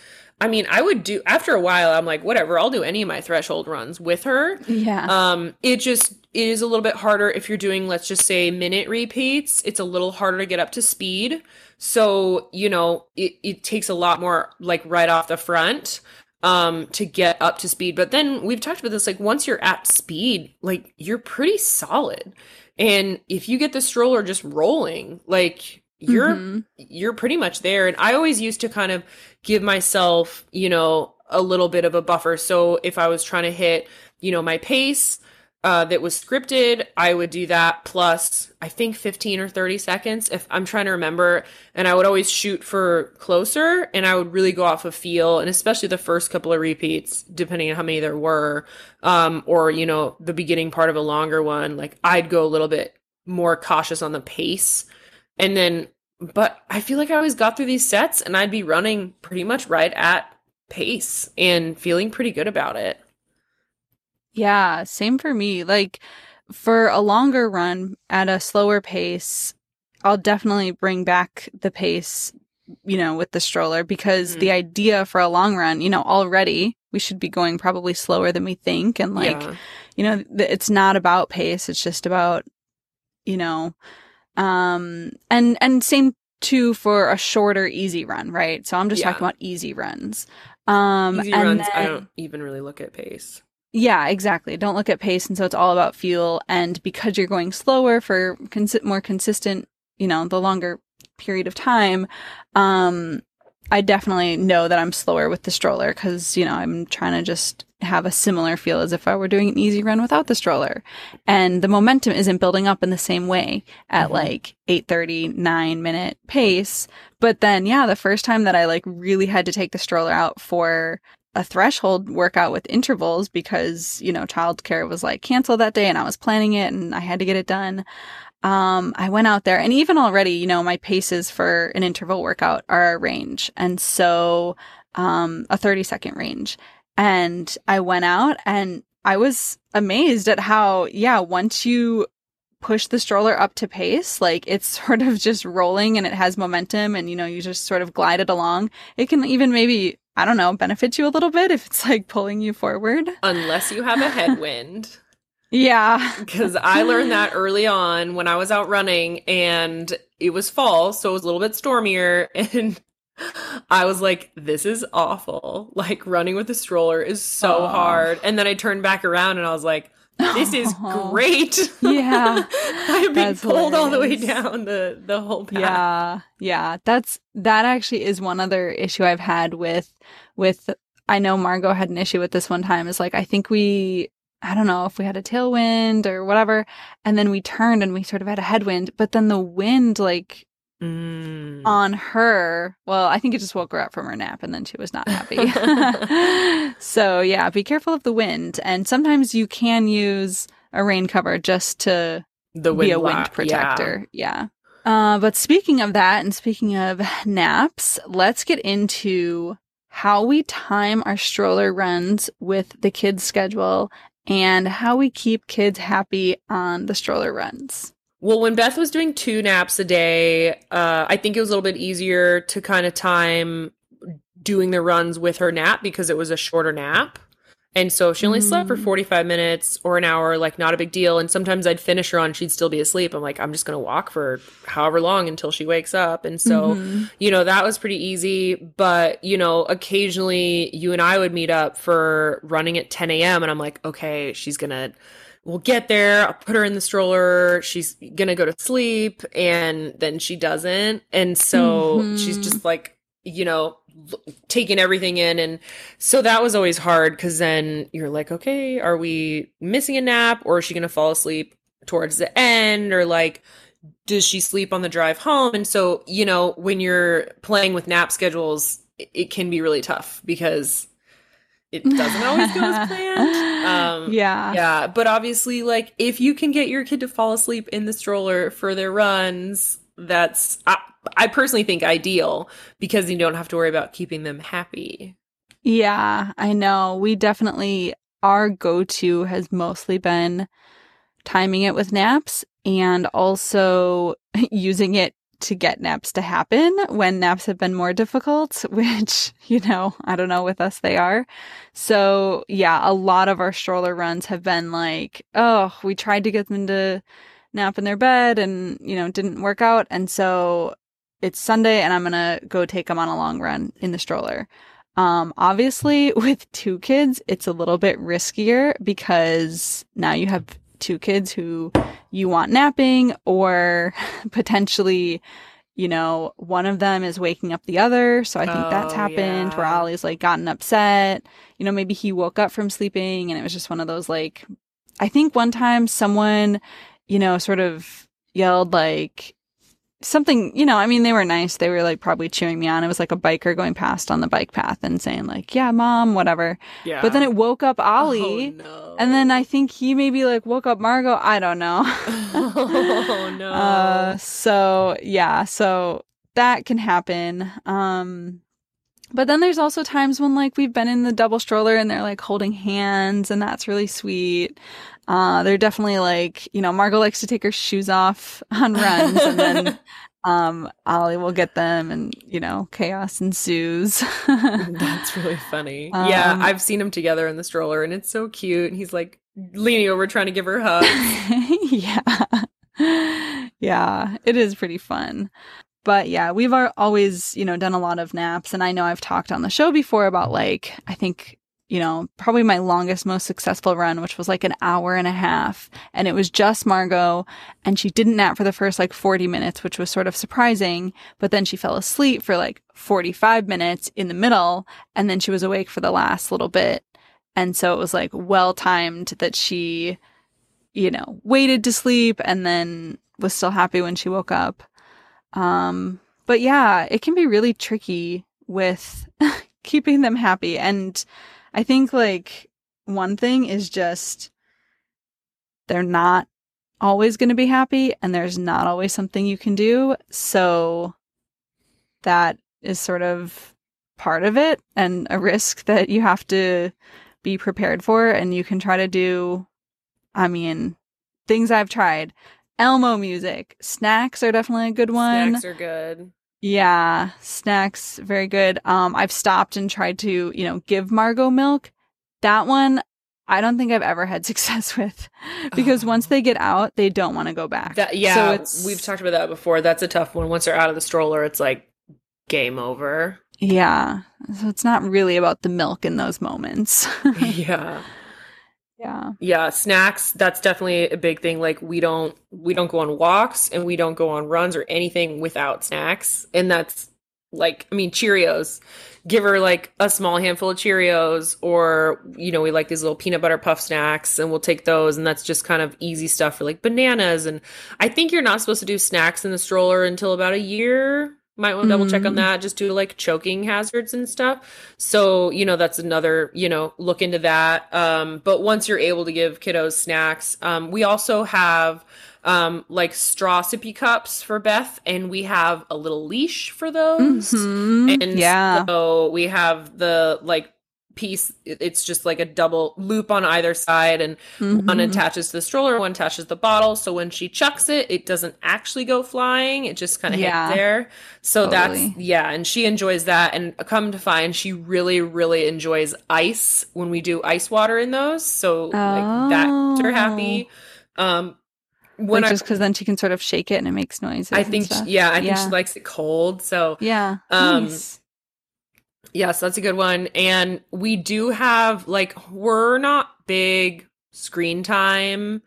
I mean, I would do after a while. I'm like, whatever. I'll do any of my threshold runs with her. Yeah. Um, it just it is a little bit harder if you're doing, let's just say, minute repeats. It's a little harder to get up to speed. So you know, it it takes a lot more like right off the front um to get up to speed but then we've talked about this like once you're at speed like you're pretty solid and if you get the stroller just rolling like you're mm-hmm. you're pretty much there and i always used to kind of give myself you know a little bit of a buffer so if i was trying to hit you know my pace uh, that was scripted i would do that plus i think 15 or 30 seconds if i'm trying to remember and i would always shoot for closer and i would really go off of feel and especially the first couple of repeats depending on how many there were um, or you know the beginning part of a longer one like i'd go a little bit more cautious on the pace and then, but I feel like I always got through these sets and I'd be running pretty much right at pace and feeling pretty good about it. Yeah, same for me. Like for a longer run at a slower pace, I'll definitely bring back the pace, you know, with the stroller because mm. the idea for a long run, you know, already we should be going probably slower than we think. And like, yeah. you know, it's not about pace. It's just about, you know, um, and, and same too for a shorter easy run, right? So I'm just yeah. talking about easy runs. Um, easy runs, then, I don't even really look at pace. Yeah, exactly. Don't look at pace. And so it's all about fuel. And because you're going slower for cons- more consistent, you know, the longer period of time, um, I definitely know that I'm slower with the stroller because, you know, I'm trying to just have a similar feel as if I were doing an easy run without the stroller. And the momentum isn't building up in the same way at mm-hmm. like 8:39 minute pace. But then yeah, the first time that I like really had to take the stroller out for a threshold workout with intervals because, you know, childcare was like canceled that day and I was planning it and I had to get it done. Um, I went out there and even already, you know, my paces for an interval workout are a range. And so, um, a 30 second range. And I went out and I was amazed at how, yeah, once you push the stroller up to pace, like it's sort of just rolling and it has momentum and, you know, you just sort of glide it along. It can even maybe, I don't know, benefit you a little bit if it's like pulling you forward. Unless you have a headwind. Yeah. Because I learned that early on when I was out running and it was fall, so it was a little bit stormier. And I was like, this is awful. Like running with a stroller is so oh. hard. And then I turned back around and I was like, this is great. Yeah. I've been pulled hilarious. all the way down the, the whole path. Yeah. Yeah. That's, that actually is one other issue I've had with, with, I know Margot had an issue with this one time is like, I think we I don't know if we had a tailwind or whatever. And then we turned and we sort of had a headwind, but then the wind, like, mm. on her, well, I think it just woke her up from her nap and then she was not happy. so, yeah, be careful of the wind. And sometimes you can use a rain cover just to the wind be a wind protector. Yeah. yeah. Uh, but speaking of that and speaking of naps, let's get into how we time our stroller runs with the kids' schedule and how we keep kids happy on the stroller runs. Well, when Beth was doing two naps a day, uh, I think it was a little bit easier to kind of time doing the runs with her nap because it was a shorter nap. And so she only mm. slept for mm. 45 minutes or an hour, like not a big deal. And sometimes I'd finish her on, she'd still be asleep. I'm like, I'm just going to walk for however long until she wakes up. And so, mm-hmm. you know, that was pretty easy. But, you know, occasionally you and I would meet up for running at 10 a.m. And I'm like, okay, she's going to, we'll get there. I'll put her in the stroller. She's going to go to sleep. And then she doesn't. And so mm-hmm. she's just like, you know, taking everything in. And so that was always hard because then you're like okay are we missing a nap or is she gonna fall asleep towards the end or like does she sleep on the drive home? And so you know when you're playing with nap schedules it, it can be really tough because it doesn't always go as planned. Um, yeah. yeah but obviously like if you can get your kid to fall asleep in the stroller for their runs that's I, I personally think ideal because you don't have to worry about keeping them happy. Yeah, I know. We definitely our go-to has mostly been timing it with naps and also using it to get naps to happen when naps have been more difficult, which, you know, I don't know, with us they are. So, yeah, a lot of our stroller runs have been like, oh, we tried to get them to nap in their bed and, you know, didn't work out. And so it's Sunday and I'm going to go take them on a long run in the stroller. Um, obviously with two kids, it's a little bit riskier because now you have two kids who you want napping or potentially, you know, one of them is waking up the other. So I think oh, that's happened yeah. where Ollie's like gotten upset. You know, maybe he woke up from sleeping and it was just one of those like, I think one time someone you know, sort of yelled like something, you know, I mean, they were nice. They were like probably cheering me on. It was like a biker going past on the bike path and saying like, yeah, mom, whatever. Yeah. But then it woke up Ollie. Oh, no. And then I think he maybe like woke up Margot. I don't know. oh, no. Uh, so yeah, so that can happen. Um, but then there's also times when like we've been in the double stroller and they're like holding hands and that's really sweet. Uh, they're definitely like, you know, Margot likes to take her shoes off on runs and then um, Ollie will get them and, you know, chaos ensues. That's really funny. Um, yeah, I've seen them together in the stroller and it's so cute. And he's like leaning over trying to give her hugs. yeah. Yeah, it is pretty fun. But yeah, we've always, you know, done a lot of naps. And I know I've talked on the show before about like, I think you know, probably my longest, most successful run, which was like an hour and a half. And it was just Margot. And she didn't nap for the first like 40 minutes, which was sort of surprising. But then she fell asleep for like 45 minutes in the middle. And then she was awake for the last little bit. And so it was like well timed that she, you know, waited to sleep and then was still happy when she woke up. Um, but yeah, it can be really tricky with keeping them happy. And, I think like one thing is just they're not always going to be happy and there's not always something you can do. So that is sort of part of it and a risk that you have to be prepared for. And you can try to do, I mean, things I've tried. Elmo music. Snacks are definitely a good one. Snacks are good. Yeah, snacks, very good. Um, I've stopped and tried to, you know, give Margot milk. That one, I don't think I've ever had success with because oh. once they get out, they don't want to go back. That, yeah, so we've talked about that before. That's a tough one. Once they're out of the stroller, it's like game over. Yeah. So it's not really about the milk in those moments. yeah. Yeah. Yeah, snacks, that's definitely a big thing. Like we don't we don't go on walks and we don't go on runs or anything without snacks. And that's like I mean Cheerios. Give her like a small handful of Cheerios or you know, we like these little peanut butter puff snacks and we'll take those and that's just kind of easy stuff for like bananas and I think you're not supposed to do snacks in the stroller until about a year. Might want to double check on Mm. that just to like choking hazards and stuff. So, you know, that's another, you know, look into that. Um, but once you're able to give kiddos snacks, um, we also have um like straw sippy cups for Beth and we have a little leash for those. Mhm. And yeah. so we have the like piece it's just like a double loop on either side and one Mhm. attaches to the stroller, one attaches the bottle. So when she chucks it, it doesn't actually go flying. It just kind of Yeah. hangs there. So Totally. that's yeah, and she enjoys that. And come to find, she really, really enjoys ice when we do ice water in those. So like that makes her happy. Um, when like just because then she can sort of shake it and it makes noises. I think stuff. yeah, I think Yeah. she likes it cold. So Yeah. Um, nice. Yes, that's a good one. And we do have like we're not big screen time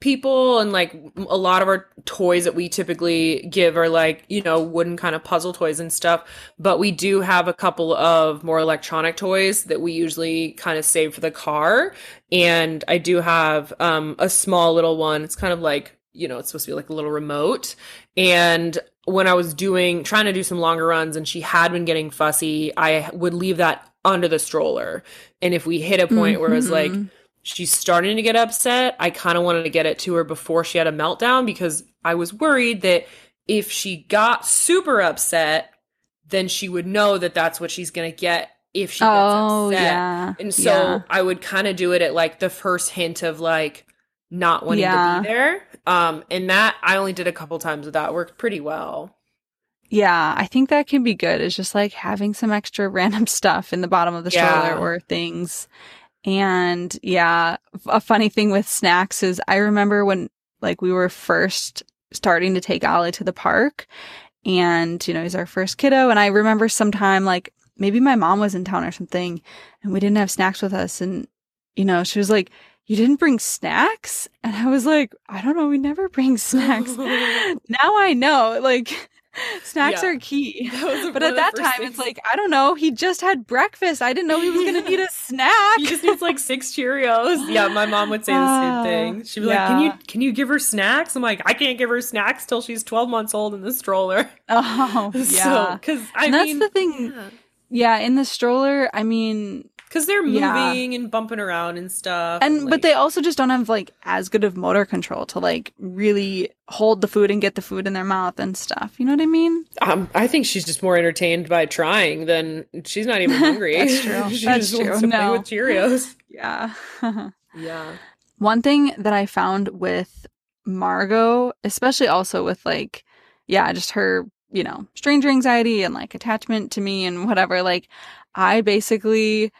people and like a lot of our toys that we typically give are like, you know, wooden kind of puzzle toys and stuff, but we do have a couple of more electronic toys that we usually kind of save for the car. And I do have um a small little one. It's kind of like, you know, it's supposed to be like a little remote. And when I was doing trying to do some longer runs and she had been getting fussy, I would leave that under the stroller. And if we hit a point where it was like Mhm. she's starting to get upset, I kind of wanted to get it to her before she had a meltdown because I was worried that if she got super upset, then she would know that that's what she's going to get if she gets Oh upset. yeah. And so yeah. I would kind of do it at like the first hint of like not wanting Yeah. to be there. Um, and that I only did a couple times with that worked pretty well. Yeah, I think that can be good. It's just like having some extra random stuff in the bottom of the stroller or things. And yeah, a funny thing with snacks is I remember when like we were first starting to take Ollie to the park and you know, he's our first kiddo and I remember sometime like maybe my mom was in town or something and we didn't have snacks with us and you know, she was like, "You didn't bring snacks?" And I was like, "I don't know, we never bring snacks." now I know, like snacks Yeah. are key. But at that time, things- it's like, I don't know. He just had breakfast. I didn't know he was going to need a snack. He just needs like six Cheerios. Yeah, my mom would say the Ah, same thing. She'd be like, "Can you can you give her snacks?" I'm like, "I can't give her snacks till she's 12 months old in the stroller." oh, So, yeah. because I and that's mean, the thing. Yeah, in the stroller, I mean, because they're Yeah. moving and bumping around and stuff. and but like- they also just don't have like as good of motor control to like really hold the food and get the food in their mouth and stuff. You know what I mean? um, I think she's just more entertained by trying than she's not even hungry. That's true. she That's just wants true. to play No. with Cheerios. Yeah. Yeah. One thing that I found with Margot, especially also with like, yeah, just her, you know, stranger anxiety and like attachment to me and whatever, like, I basically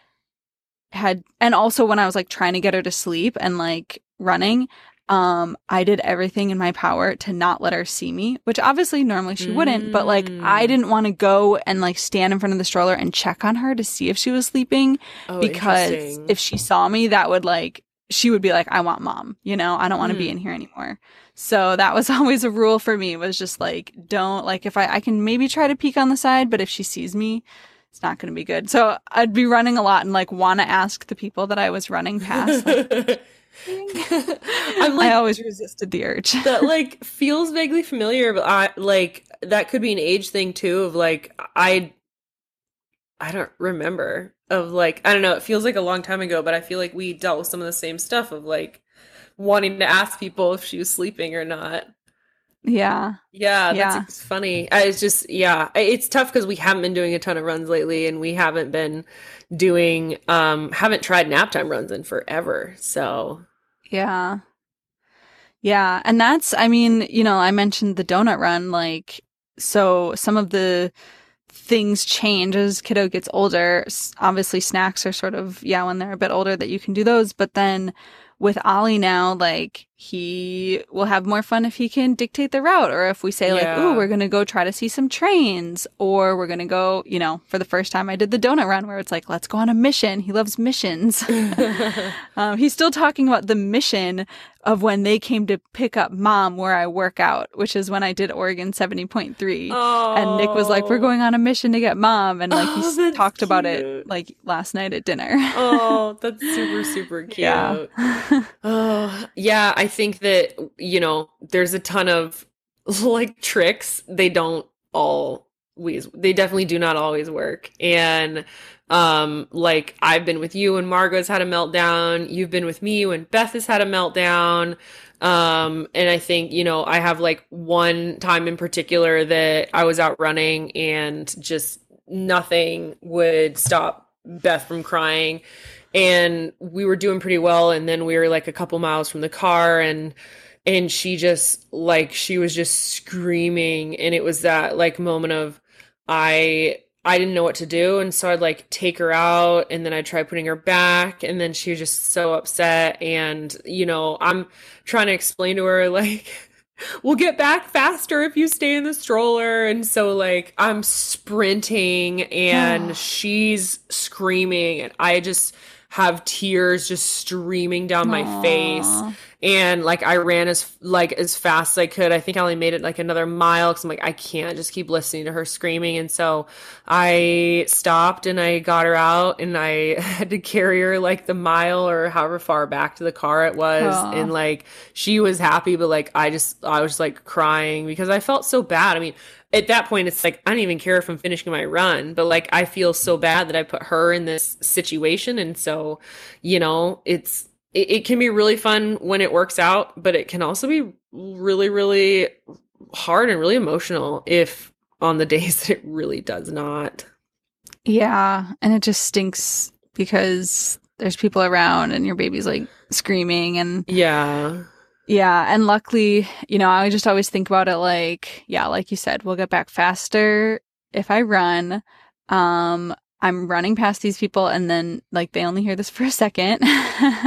had, and also when I was like trying to get her to sleep and like running, um, I did everything in my power to not let her see me, which obviously normally she wouldn't, but like I Mm. didn't want to go and like stand in front of the stroller and check on her to see if she was sleeping Oh, because if she saw me, that would like she would be like, "I want mom," you know, I don't want to be Hmm. in here anymore. So that was always a rule for me was just like, don't like if I I can maybe try to peek on the side, but if she sees me, it's not going to be good. So I'd be running a lot and like want to ask the people that I was running past. Like, I'm like I always resisted the urge. that like feels vaguely familiar, but I like that could be an age thing too. Of like I, I don't remember of like I don't know. It feels like a long time ago, but I feel like we dealt with some of the same stuff of like wanting to ask people if she was sleeping or not. Yeah. Yeah, that's Yeah. it's funny. I, it's just yeah, it's tough because we haven't been doing a ton of runs lately, and we haven't been doing um haven't tried nap time runs in forever. So Yeah. Yeah. And that's, I mean, you know, I mentioned the donut run. Like, so some of the things change as kiddo gets older. Obviously, snacks are sort of, yeah, when they're a bit older that you can do those. But then with Ollie now, like he will have more fun if he can dictate the route or if we say like, oh we're going to go try to see some trains," or we're going to go, you know, for the first time I did the donut run where it's like, "Let's go on a mission." He loves missions. um, he's still talking about the mission of when they came to pick up mom where I work out, which is when I did Oregon 70.3. oh. And Nick was like, "We're going on a mission to get mom," and like he Oh, that's talked about it like last night at dinner. oh, that's super, super cute. Yeah. Oh, yeah. I think that, you know, there's a ton of like tricks. They don't all always, they definitely do not always work. And, um, like I've been with you when Margot's had a meltdown. You've been with me when Beth has had a meltdown. Um, and I think, you know, I have like one time in particular that I was out running and just nothing would stop Beth from crying. And we were doing pretty well. And then we were like a couple miles from the car and and she just like she was just screaming and it was that like moment of I I didn't know what to do and so I'd like take her out and then I'd try putting her back and then she was just so upset and you know I'm trying to explain to her like we'll get back faster if you stay in the stroller and so like I'm sprinting and she's screaming and I just have tears just streaming down my face. And like I ran as like as fast as I could. I think I only made it like another mile because I'm like I can't just keep listening to her screaming. And so I stopped and I got her out and I had to carry her like the mile or however far back to the car it was. Aw. And like she was happy, but like I just I was like crying because I felt so bad. I mean. At that point, it's like I don't even care if I'm finishing my run, but like I feel so bad that I put her in this situation, and so, you know, it's it, it can be really fun when it works out, but it can also be really, really hard and really emotional if on the days that it really does not. Yeah, and it just stinks because there's people around and your baby's like screaming and Yeah. yeah, and luckily, you know, I just always think about it like, yeah, like you said, we'll get back faster if I run. Um I'm running past these people and then like they only hear this for a second.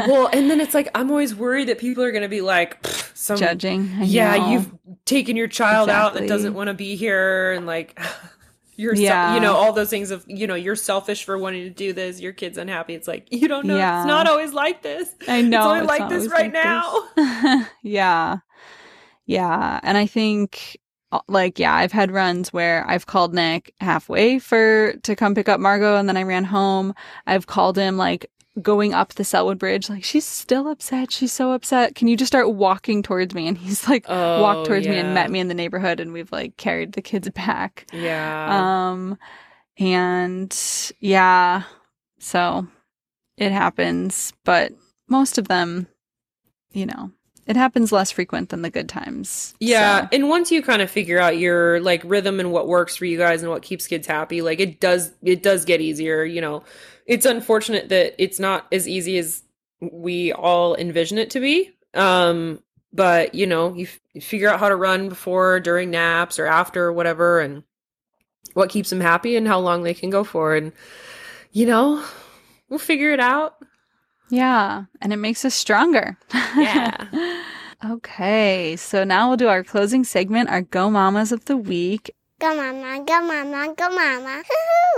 Well, and then it's like I'm always worried that people are going to be like "Pfft, some judging. I Yeah, know. you've taken your child out that doesn't want to be here and like you're Yeah. you know all those things of you know you're selfish for wanting to do this your kid's unhappy it's like you don't know Yeah. it's not always like this I know. it's only it's like this right like now this. yeah. Yeah. And I think like yeah, I've had runs where I've called Nick halfway for to come pick up Margot and then I ran home. I've called him like going up the Sellwood Bridge, like she's still upset. She's so upset. Can you just start walking towards me? And he's like Oh, walked towards me and met me in the neighborhood and we've like carried the kids back. yeah Um and yeah, so it happens, but most of them, you know, it happens less frequent than the good times. yeah So, and once you kind of figure out your like rhythm and what works for you guys and what keeps kids happy like it does it does get easier you know. It's unfortunate that it's not as easy as we all envision it to be um but you know you, f- you figure out how to run before during naps or after or whatever and what keeps them happy and how long they can go for and you know we'll figure it out yeah, and it makes us stronger. Yeah. okay, so now we'll do our closing segment, our Go Mamas of the Week, Go mama, go mama, go mama.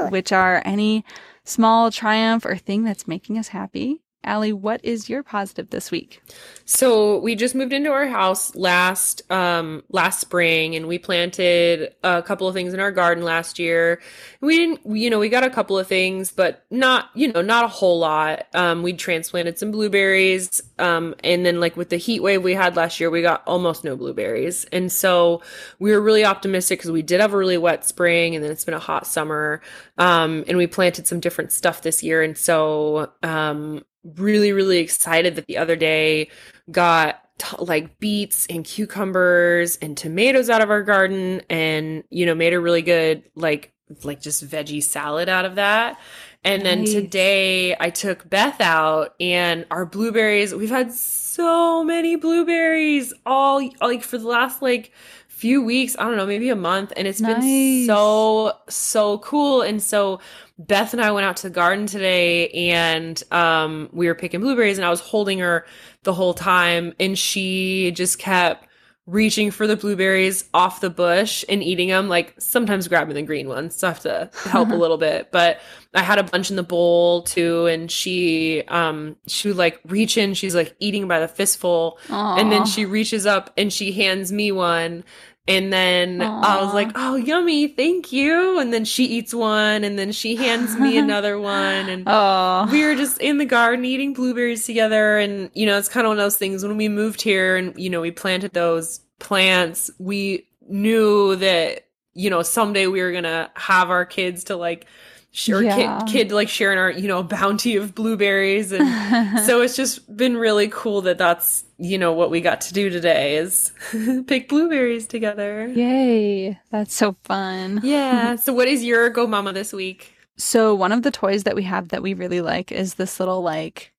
which are any small triumph or thing that's making us happy. Aly, what is your positive this week? So we just moved into our house last um last spring and we planted a couple of things in our garden last year. We didn't you know, we got a couple of things, but not, you know, not a whole lot. Um we transplanted some blueberries um and then like with the heat wave we had last year, we got almost no blueberries. And so we were really optimistic cuz we did have a really wet spring and then it's been a hot summer. Um and we planted some different stuff this year and so um really really excited that the other day got t- like beets and cucumbers and tomatoes out of our garden and you know made a really good like like just veggie salad out of that. And then today i took beth out and our blueberries we've had so many blueberries all like for the last like few weeks i don't know maybe a month and it's been so so cool. And so Beth and I went out to the garden today and um, we were picking blueberries and I was holding her the whole time and she just kept reaching for the blueberries off the bush and eating them, like sometimes grabbing the green ones. So I have to help a little bit. But I had a bunch in the bowl too, and she um she would like reach in, she's like eating by the fistful, Aww. and then she reaches up and she hands me one. And then Aww. I was like, "Oh, yummy, thank you." And then she eats one, and then she hands me another one, and Aww. we were just in the garden eating blueberries together. And you know, it's kind of one of those things. When we moved here, and you know, we planted those plants, we knew that you know someday we were gonna have our kids to like share Yeah. kid, kid like sharing our you know bounty of blueberries and so it's just been really cool that that's you know what we got to do today is pick blueberries together Yay. That's so fun. yeah so what is your go mama this week So one of the toys that we have that we really like is this little like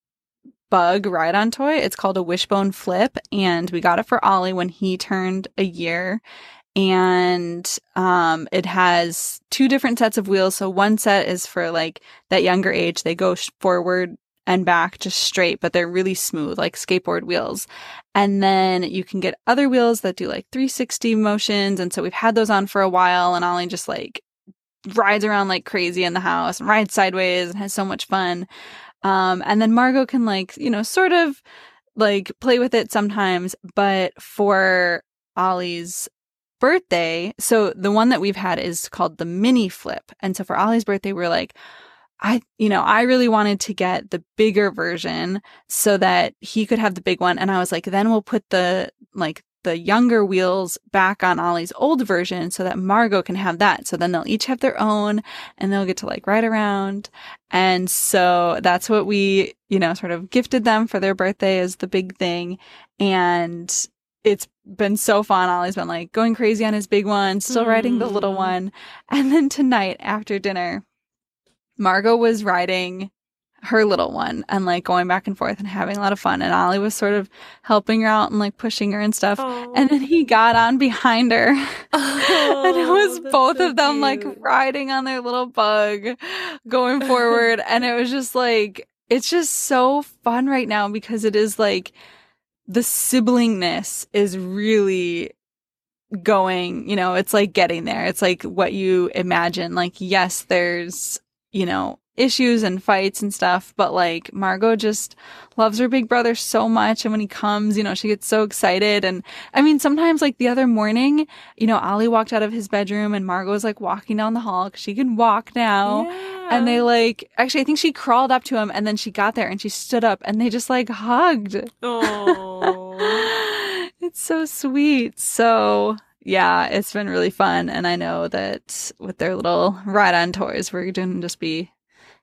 bug ride on toy. It's called a wishbone flip and we got it for Ollie when he turned a year. And um it has two different sets of wheels. So one set is for like that younger age. They go sh- forward and back just straight, but they're really smooth, like skateboard wheels. And then you can get other wheels that do like 360 motions. And so we've had those on for a while and Ollie just like rides around like crazy in the house and rides sideways and has so much fun. Um, and then Margot can like, you know, sort of like play with it sometimes, but for Ollie's birthday, so the one that we've had is called the mini flip. And so for Ollie's birthday, we're like, I, you know, I really wanted to get the bigger version so that he could have the big one. And I was like, then we'll put the, like, the younger wheels back on Ollie's old version so that Margot can have that. So then they'll each have their own and they'll get to like ride around. And so that's what we, you know, sort of gifted them for their birthday is the big thing. And it's been so fun. Ollie's been like going crazy on his big one, still riding the little Mm. one. And then tonight after dinner, Margot was riding her little one and like going back and forth and having a lot of fun. And Ollie was sort of helping her out and like pushing her and stuff. And then he got on behind her. and it was both of them like riding on their little bug going forward. and it was just like, it's just so fun right now because it is like the siblingness is really going, you know, it's like getting there. It's like what you imagine. Like, yes, there's, you know, issues and fights and stuff, but like Margot just loves her big brother so much. And when he comes, you know, she gets so excited. And I mean, sometimes like the other morning, you know, Ollie walked out of his bedroom and Margot was like walking down the hall because she can walk now. Yeah. And they like, actually, I think she crawled up to him and then she got there and she stood up and they just like hugged. oh it's so sweet. So, yeah, it's been really fun. And I know that with their little ride on toys, we're going to just be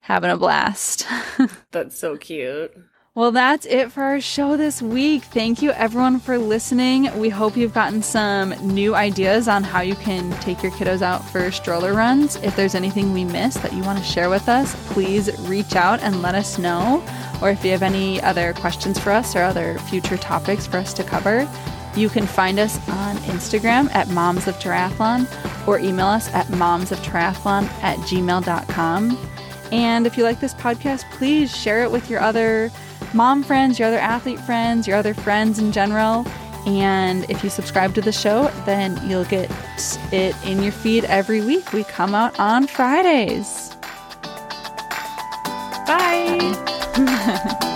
having a blast. that's so cute well, that's it for our show this week. Thank you, everyone, for listening. We hope you've gotten some new ideas on how you can take your kiddos out for stroller runs. If there's anything we missed that you want to share with us, please reach out and let us know. Or if you have any other questions for us or other future topics for us to cover, you can find us on Instagram at Moms of Triathlon or email us at momsoftriathlon at gmail.com. And if you like this podcast, please share it with your other mom friends, your other athlete friends, your other friends in general. And if you subscribe to the show, then you'll get it in your feed every week. We come out on Fridays. bye.